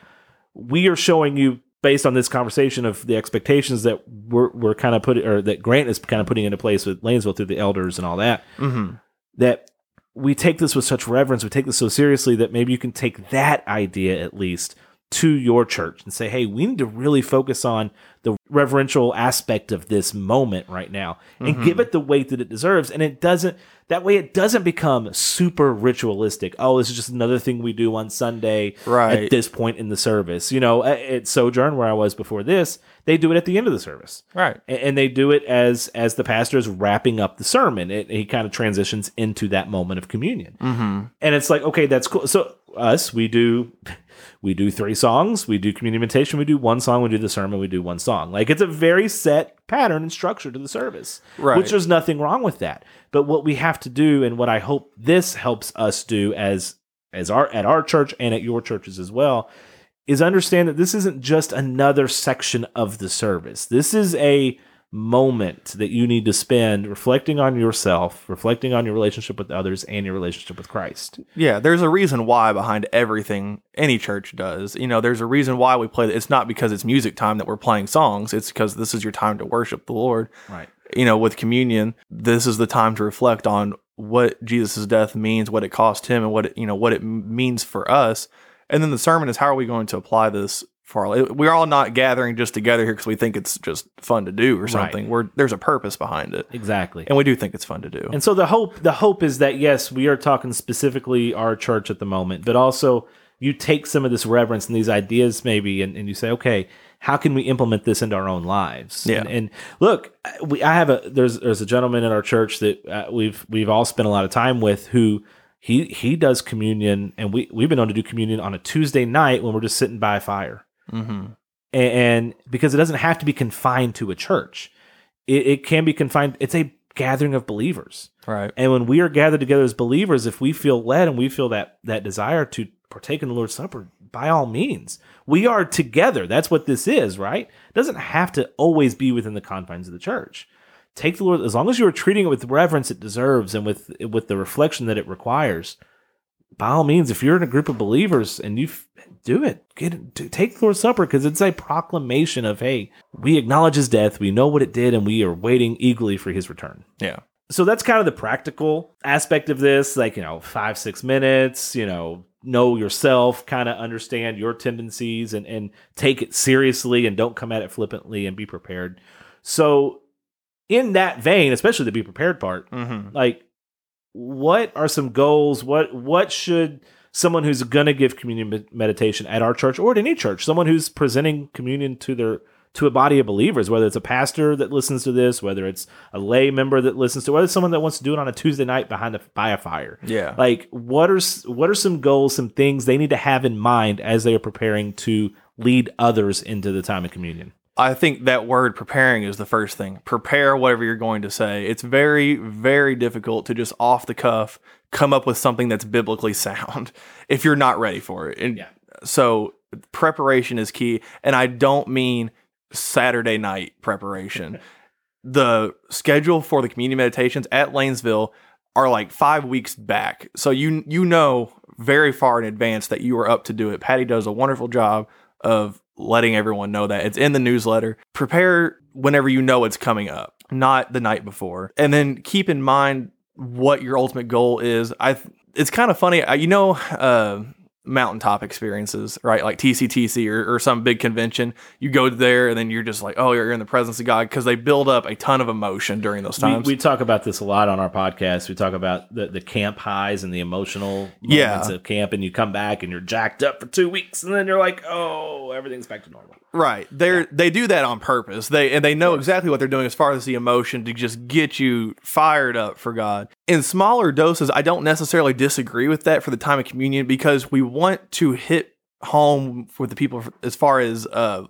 we are showing you based on this conversation of the expectations that we're, we're kind of putting or that Grant is kind of putting into place with Lanesville through the elders and all that
hmm
that we take this with such reverence, we take this so seriously that maybe you can take that idea at least to your church and say, hey, we need to really focus on the reverential aspect of this moment right now and give it the weight that it deserves. And it doesn't, that way it doesn't become super ritualistic. Oh, this is just another thing we do on Sunday
Right.
at this point in the service. You know, at Sojourn, where I was before this, they do it at the end of the service
Right.
and they do it as as the pastor is wrapping up the sermon. It, he kind of transitions into that moment of communion,
hmm
and it's like, okay, that's cool. So us, we do we do three songs, we do communion invitation, we do one song, we do the sermon, we do one song. Like it's a very set pattern and structure to the service,
Right.
which there's nothing wrong with that. But what we have to do, and what I hope this helps us do as as our at our church and at your churches as well, is understand that this isn't just another section of the service. This is a moment that you need to spend reflecting on yourself, reflecting on your relationship with others, and your relationship with Christ.
Yeah, there's a reason why behind everything any church does. You know, there's a reason why we play. It's not because it's music time that we're playing songs. It's because this is your time to worship the Lord.
Right.
You know, with communion, this is the time to reflect on what Jesus' death means, what it cost him, and what it, you know what it means for us. And then the sermon is how are we going to apply this for all? We're all not gathering just together here because we think it's just fun to do or something. We're there's a purpose behind it,
Exactly.
and we do think it's fun to do.
And so the hope the hope is that yes, we are talking specifically our church at the moment, but also you take some of this reverence and these ideas maybe and, and you say, okay, how can we implement this into our own lives?
Yeah.
And, and look, we I have a there's there's a gentleman in our church that uh, we've we've all spent a lot of time with who he he does communion and we we've been on to do communion on a Tuesday night when we're just sitting by a fire
mm-hmm.
and, and because it doesn't have to be confined to a church it, it can be confined it's a gathering of believers
Right.
and when we are gathered together as believers if we feel led and we feel that that desire to partake in the lord's supper by all means we are together that's what this is right it doesn't have to always be within the confines of the church take the lord as long as you are treating it with reverence it deserves and with with the reflection that it requires by all means, if you're in a group of believers and you do it, get take the Lord's Supper because it's a proclamation of, hey, we acknowledge His death, we know what it did, and we are waiting eagerly for His return.
Yeah.
So that's kind of the practical aspect of this, like you know, five six minutes, you know, know yourself, kind of understand your tendencies, and and take it seriously, and don't come at it flippantly, and be prepared. So, in that vein, especially the be prepared part,
Mm-hmm.
like what are some goals? What what should someone who's going to give communion meditation at our church or at any church someone who's presenting communion to their to a body of believers whether it's a pastor that listens to this whether it's a lay member that listens to whether it's someone that wants to do it on a tuesday night behind a by a fire?
Yeah.
like what are what are some goals some things they need to have in mind as they are preparing to lead others into the time of communion
I think that word preparing is the first thing. Prepare whatever you're going to say. It's very, very difficult to just off the cuff come up with something that's biblically sound if you're not ready for it. And
Yeah.
so preparation is key. And I don't mean Saturday night preparation. the schedule for the communion meditations at Lanesville are like five weeks back. So you you know very far in advance that you are up to do it. Patty does a wonderful job of letting everyone know that it's in the newsletter. Prepare whenever you know it's coming up, not the night before. And then keep in mind what your ultimate goal is. I it's kind of funny, I- you know, uh mountaintop experiences, right? Like TCTC or, or some big convention. You go there and then you're just like, oh, you're in the presence of God because they build up a ton of emotion during those times.
we talk about this a lot on our podcast. We talk about the, the camp highs and the emotional
Yeah.
moments of camp, and you come back and you're jacked up for two weeks, and then you're like, oh, everything's back to normal.
Right. They're they do that on purpose. They and they know exactly what they're doing as far as the emotion to just get you fired up for God. In smaller doses, I don't necessarily disagree with that for the time of communion because we want to hit home with the people as far as uh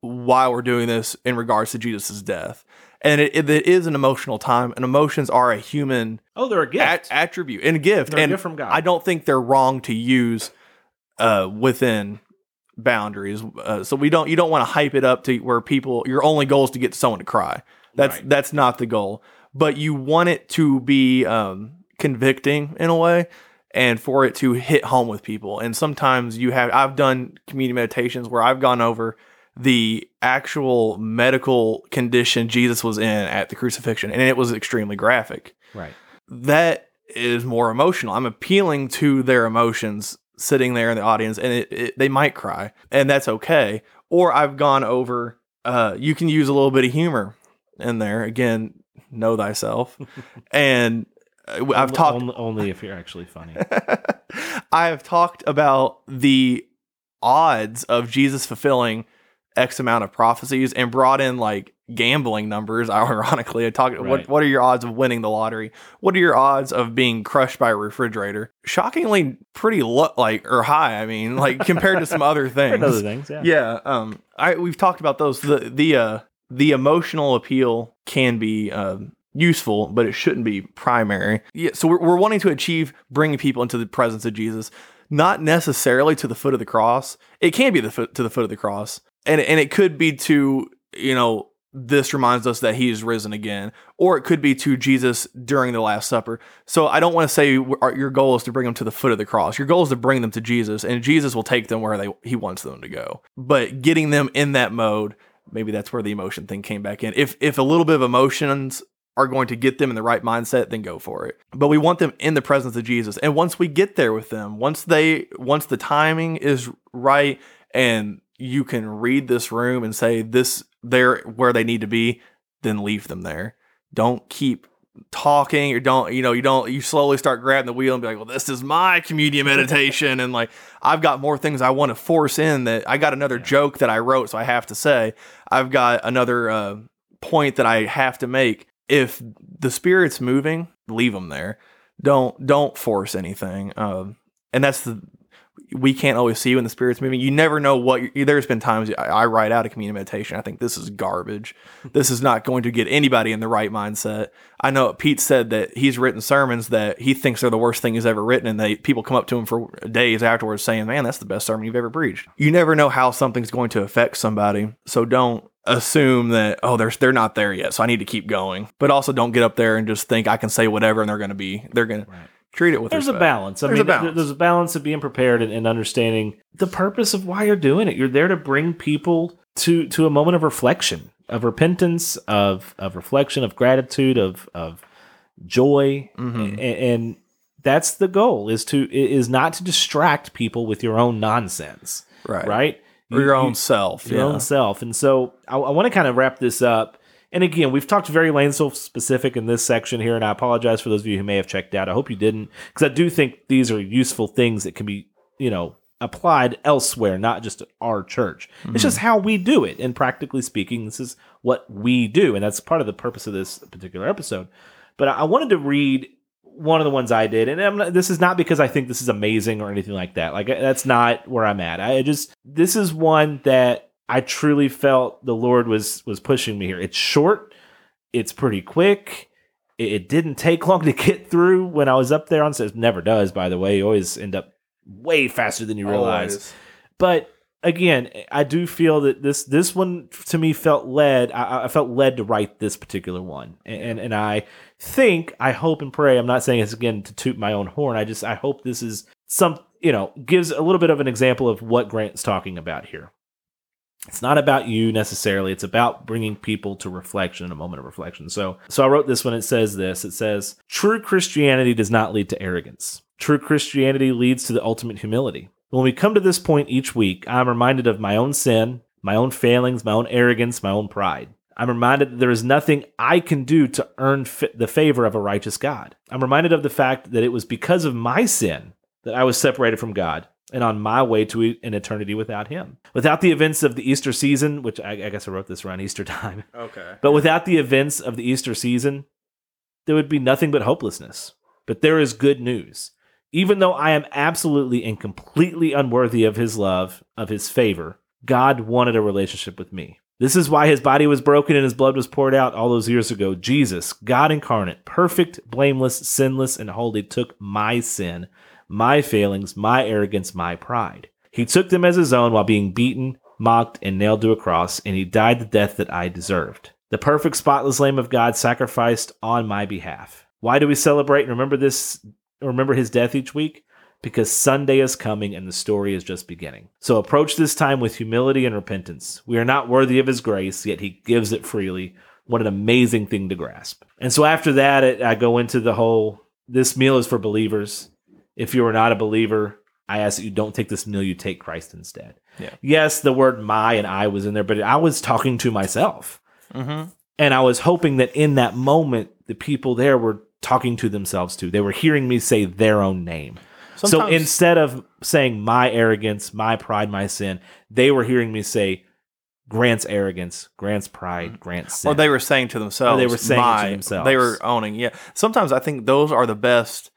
why we're doing this in regards to Jesus' death. And it, it, it is an emotional time, and emotions are a human
Oh, they're a gift.
at- attribute and gift.
They're a
and
gift from God.
I don't think they're wrong to use uh, within boundaries. Uh, so we don't you don't want to hype it up to where people your only goal is to get someone to cry. That's
Right.
that's not the goal. But you want it to be um, convicting in a way and for it to hit home with people. And sometimes you have I've done communion meditations where I've gone over the actual medical condition Jesus was in at the crucifixion and it was extremely graphic
right.
that is more emotional. I'm appealing to their emotions sitting there in the audience, and it, it, they might cry, and that's okay. Or I've gone over. Uh, you can use a little bit of humor in there. Again, know thyself, and I've talked.
only, only if you're actually funny.
I have talked about the odds of Jesus fulfilling X amount of prophecies and brought in like gambling numbers. Ironically, I talked.
Right.
What What are your odds of winning the lottery? What are your odds of being crushed by a refrigerator? Shockingly, pretty low, like or high. I mean, like compared to some other things.
Other things, yeah.
Yeah, um, I we've talked about those. The the uh, the emotional appeal can be um, useful, but it shouldn't be primary. Yeah, so we're, we're wanting to achieve bringing people into the presence of Jesus, not necessarily to the foot of the cross. It can be the foot to the foot of the cross, and and it could be to you know this reminds us that he is risen again, or it could be to Jesus during the Last Supper. So I don't want to say our- your goal is to bring them to the foot of the cross. Your goal is to bring them to Jesus, and Jesus will take them where they he wants them to go. But getting them in that mode, maybe that's where the emotion thing came back in. If if a little bit of emotions are going to get them in the right mindset, then go for it. But we want them in the presence of Jesus. And once we get there with them, once they once the timing is right and you can read this room and say this they're where they need to be, then leave them there. Don't keep talking or don't you know you don't you slowly start grabbing the wheel and be like well this is my communion meditation and like i've got more things i want to force in that i got another joke that i wrote so i have to say. I've got another uh, point that i have to make. If the spirit's moving leave them there. Don't don't force anything um, and that's the we can't always see when the spirit's moving. You never know what. there's been times I, I write out a communion meditation. I think this is garbage. Hmm. this is not going to get anybody in the right mindset. I know Pete said that he's written sermons that he thinks are the worst thing he's ever written, and they people come up to him for days afterwards saying, "Man, that's the best sermon you've ever preached." You never know how something's going to affect somebody, so don't assume that oh they're they're not there yet, so I need to keep going. But also don't get up there and just think I can say whatever and they're going to be they're going to treat it with
There's
respect.
a balance. I
There's
mean,
a balance.
there's a balance of being prepared and, and understanding the purpose of why you're doing it. You're there to bring people to to a moment of reflection, of repentance, of of reflection, of gratitude, of of joy,
Mhm.
A- and that's the goal. Is to is not to distract people with your own nonsense,
right
right?
or your
you-
own self.
your
yeah.
own self. And so I, I want to kind of wrap this up. And again, we've talked very Lanesville specific in this section here, and I apologize for those of you who may have checked out. I hope you didn't, because I do think these are useful things that can be, you know, applied elsewhere, not just at our church. It's just mm-hmm. how we do it. And practically speaking, this is what we do. And that's part of the purpose of this particular episode. But I I wanted to read one of the ones I did, and I'm not, this is not because I think this is amazing or anything like that. Like that's not where I'm at. I just this is one that I truly felt the Lord was was pushing me here. It's short, it's pretty quick. It, it didn't take long to get through when I was up there on stage. Never does, by the way. You always end up way faster than you realize
Always.
but again i do feel that this this one to me felt led i, I felt led to write this particular one and and i think i hope and pray i'm not saying it's again to toot my own horn i just i hope this is some you know gives a little bit of an example of what grant's talking about here it's not about you necessarily. It's about bringing people to reflection a moment of reflection. So so i wrote this one. It says this. It says true christianity does not lead to arrogance. True christianity leads to the ultimate humility. When we come to this point each week i'm reminded of my own sin my own failings my own arrogance my own pride. I'm reminded that there is nothing I can do to earn fi- the favor of a righteous God. I'm reminded of the fact that it was because of my sin that I was separated from God and on my way to an eternity without Him. Without the events of the Easter season, which I, I guess I wrote this around Easter time,
Okay.
but without the events of the Easter season, there would be nothing but hopelessness. But there is good news. Even though I am absolutely and completely unworthy of his love, of his favor, God wanted a relationship with me. This is why his body was broken and his blood was poured out all those years ago. Jesus, God incarnate, perfect, blameless, sinless, and holy, took my sin, my failings, my arrogance, my pride. He took them as his own while being beaten, mocked, and nailed to a cross, and he died the death that I deserved. The perfect, spotless Lamb of God sacrificed on my behalf. Why do we celebrate and remember this? Remember his death each week? Because Sunday is coming and the story is just beginning. So approach this time with humility and repentance. We are not worthy of his grace, yet he gives it freely. What an amazing thing to grasp. And so after that, it, I go into the whole this meal is for believers. If you are not a believer, I ask that you don't take this meal, you take Christ instead.
Yeah.
Yes, the word my and I was in there, but I was talking to myself.
Mm-hmm.
And I was hoping that in that moment, the people there were talking to themselves too. They were hearing me say their own name. so instead of saying my arrogance, my pride, my sin, they were hearing me say Grant's arrogance, Grant's pride, Grant's sin.
Or they were saying to themselves,
they were saying it to themselves.
They were owning. Yeah. Sometimes I think those are the best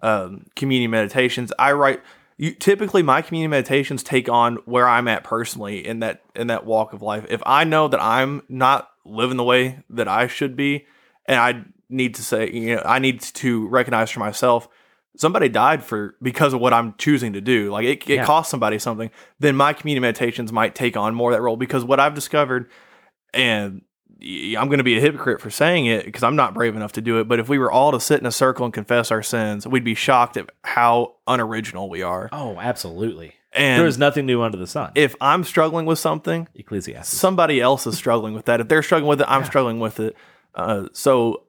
um, communion meditations. I write. You, typically, my communion meditations take on where I'm at personally in that in that walk of life. If I know that I'm not living the way that I should be, and I need to say, you know, I need to recognize for myself, somebody died for because of what I'm choosing to do. Like it, it
Yeah.
cost somebody something. Then my communion meditations might take on more of that role because what I've discovered and I'm going to be a hypocrite for saying it because I'm not brave enough to do it. But if we were all to sit in a circle and confess our sins, we'd be shocked at how unoriginal we are.
Oh, absolutely.
And
there is nothing new under the sun.
if I'm struggling with something,
Ecclesiastes.
somebody else is struggling with that. If they're struggling with it, I'm struggling with it. Uh, so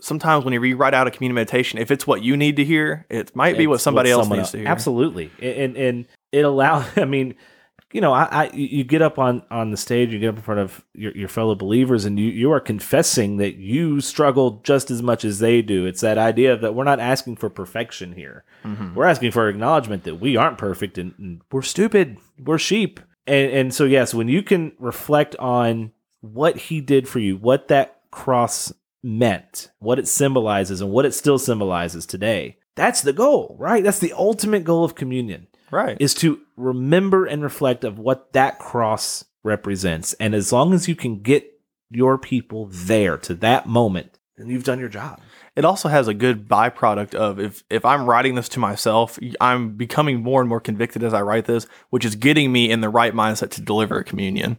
sometimes when you write out a communion meditation, if it's what you need to hear, it might be what somebody else
someone
needs to hear.
Absolutely, and and it allows. I mean, you know, I, I you get up on on the stage, you get up in front of your, your fellow believers, and you you are confessing that you struggle just as much as they do. It's that idea that we're not asking for perfection here.
Mhm.
We're asking for acknowledgement that we aren't perfect and, and we're stupid. We're sheep. And and so yes, when you can reflect on what he did for you, what that cross meant, what it symbolizes, and what it still symbolizes today. That's the goal, right? That's the ultimate goal of communion
Right.
is to remember and reflect of what that cross represents. And as long as you can get your people there to that moment, then you've done your job.
it also has a good byproduct of if if I'm writing this to myself, I'm becoming more and more convicted as I write this, which is getting me in the right mindset to deliver a communion.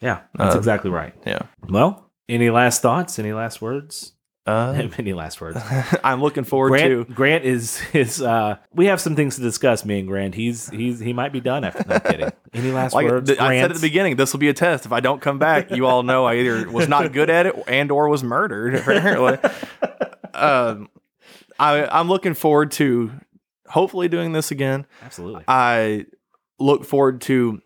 Yeah, that's
Uh,
exactly right.
Yeah.
Well, any last thoughts? Any last words?
Uh,
any last words?
I'm looking forward
Grant,
to.
Grant is is uh we have some things to discuss, me and Grant. He's he's he might be done after no I'm kidding. Any last
Like
words?
th- I said at the beginning, this will be a test. If I don't come back, you all know I either was not good at it and or was murdered. Apparently, um, I I'm looking forward to hopefully doing this again.
Absolutely.
I look forward to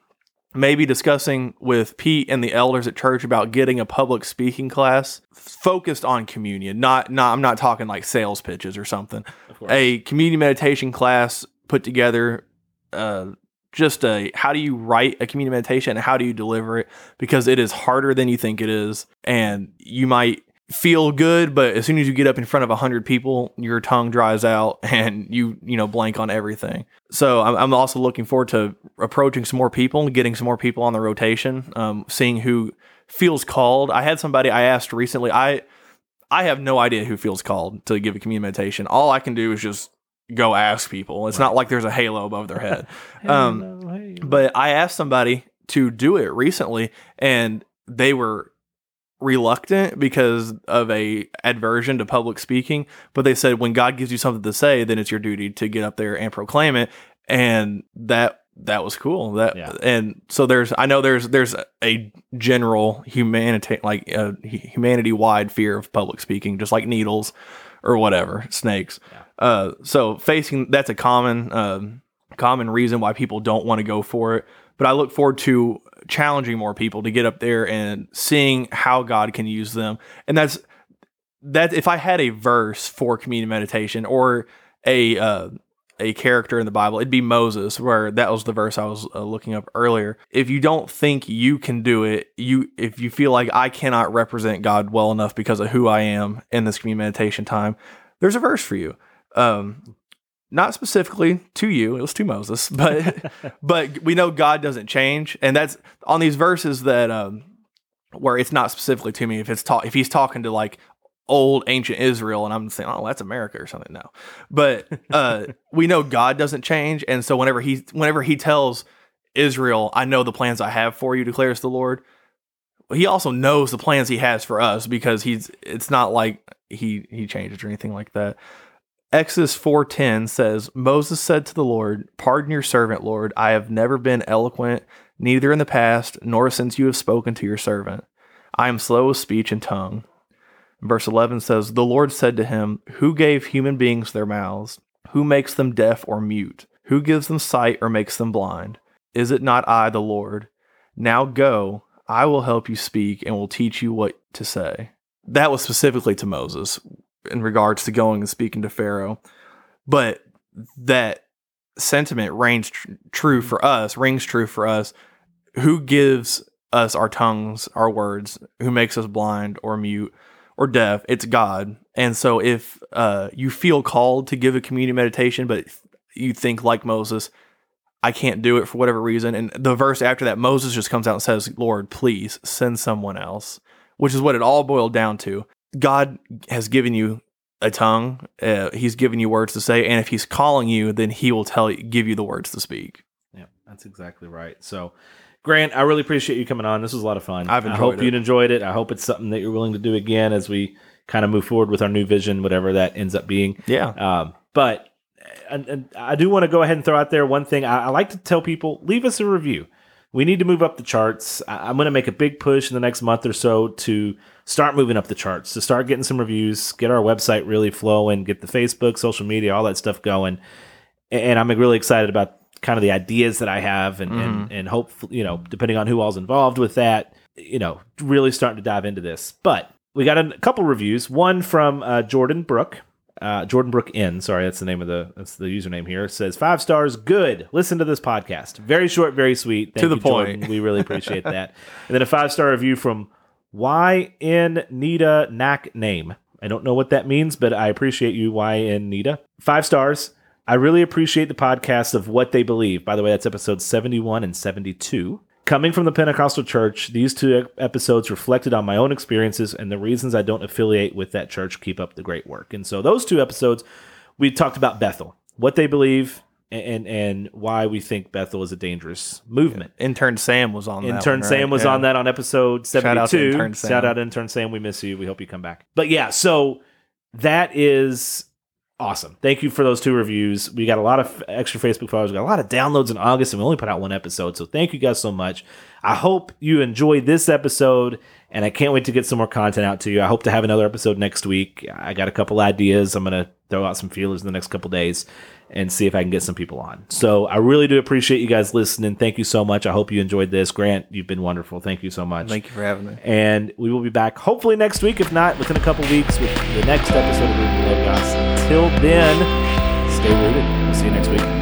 maybe discussing with Pete and the elders at church about getting a public speaking class focused on communion. Not not I'm not talking like sales pitches or something. A communion meditation class put together uh just a how do you write a communion meditation and how do you deliver it because it is harder than you think it is and you might feel good but as soon as you get up in front of a 100 people your tongue dries out and you you know blank on everything. So i'm, I'm also looking forward to approaching some more people getting some more people on the rotation um, seeing who feels called. I had somebody i asked recently. I i have no idea who feels called to give a communion meditation all i can do is just go ask people. It's not like there's a halo above their head. Um,
Hello, hey.
but I asked somebody to do it recently, and they were reluctant because of a aversion to public speaking. But they said when God gives you something to say, then it's your duty to get up there and proclaim it. And that that was cool. That
Yeah.
and so there's I know there's there's a general humanity like uh, humanity wide fear of public speaking, just like needles or whatever snakes.
Yeah.
Uh, so facing that's a common um, common reason why people don't want to go for it. But I look forward to challenging more people to get up there and seeing how God can use them. And that's that. If I had a verse for communion meditation or a uh, a character in the Bible, it'd be Moses, where that was the verse I was uh, looking up earlier. If you don't think you can do it, you if you feel like I cannot represent God well enough because of who I am in this communion meditation time, there's a verse for you. Um, not specifically to you, it was to Moses, but but we know God doesn't change, and that's on these verses that um, where it's not specifically to me. If it's ta- if he's talking to like old ancient Israel, and I'm saying, oh, that's America or something. No, but uh, we know God doesn't change, and so whenever he whenever he tells Israel, I know the plans I have for you, declares the Lord. He also knows the plans he has for us because he's. It's not like he he changes or anything like that. Exodus 4:10 says, Moses said to the Lord, "Pardon your servant, Lord. I have never been eloquent, neither in the past nor since you have spoken to your servant. I am slow of speech and tongue." Verse 11 says, "The Lord said to him, Who gave human beings their mouths? Who makes them deaf or mute? Who gives them sight or makes them blind? Is it not I, the Lord? Now go, I will help you speak and will teach you what to say." That was specifically to Moses in regards to going and speaking to Pharaoh. But that sentiment reigns tr- true for us, rings true for us. Who gives us our tongues, our words? Who makes us blind or mute or deaf? It's God. And so if uh, you feel called to give a communion meditation, but you think like Moses, I can't do it for whatever reason. And the verse after that, Moses just comes out and says, Lord, please send someone else, which is what it all boiled down to. God has given you a tongue. Uh, he's given you words to say, and if He's calling you, then He will tell you, give you the words to speak.
Yeah, that's exactly right. So, Grant, I really appreciate you coming on. This was a lot of fun.
I've
I hope you enjoyed it. I hope it's something that you're willing to do again as we kind of move forward with our new vision, whatever that ends up being.
Yeah.
Um, but and, and I do want to go ahead and throw out there one thing. I, I like to tell people leave us a review. We need to move up the charts. I, I'm going to make a big push in the next month or so to start moving up the charts, to start getting some reviews, get our website really flowing, get the Facebook, social media, all that stuff going. And, I'm really excited about kind of the ideas that I have, and and, and hope you know, depending on who all's involved with that, you know, really starting to dive into this. But we got a couple reviews. One from uh, Jordan Brook. Uh, Jordan Brook N. Sorry, that's the name of the that's the username here. It says five stars. Good. Listen to this podcast. Very short, very sweet. Thank
To the
you,
point.
Jordan. We really appreciate that. And then a five star review from YN Nita Knack name. I don't know what that means, but I appreciate you, YN Nita. Five stars. I really appreciate the podcast of what they believe. By the way, that's episode 71 and 72. Coming from the Pentecostal church, these two episodes reflected on my own experiences and the reasons I don't affiliate with that church. Keep up the great work. And so, those two episodes, we talked about Bethel, what they believe, and and why we think Bethel is a dangerous movement.
Intern Sam was on that.
Intern
one,
Sam
right?
was
Yeah.
on that on episode
Shout
72.
out to Intern
Shout out Intern Sam. We miss you. We hope you come back. But yeah, so that is awesome. Thank you for those two reviews. We got a lot of extra Facebook followers. We got a lot of downloads in August, and we only put out one episode. So thank you guys so much. I hope you enjoyed this episode, and I can't wait to get some more content out to you. I hope to have another episode next week. I got a couple ideas. I'm going to throw out some feelers in the next couple days and see if I can get some people on. So I really do appreciate you guys listening. Thank you so much. I hope you enjoyed this. Grant, you've been wonderful. Thank you so much.
Thank you for having me.
And we will be back hopefully next week, if not within a couple weeks, with the next episode of Rooted Logos. Until then, stay rooted. We'll see you next week.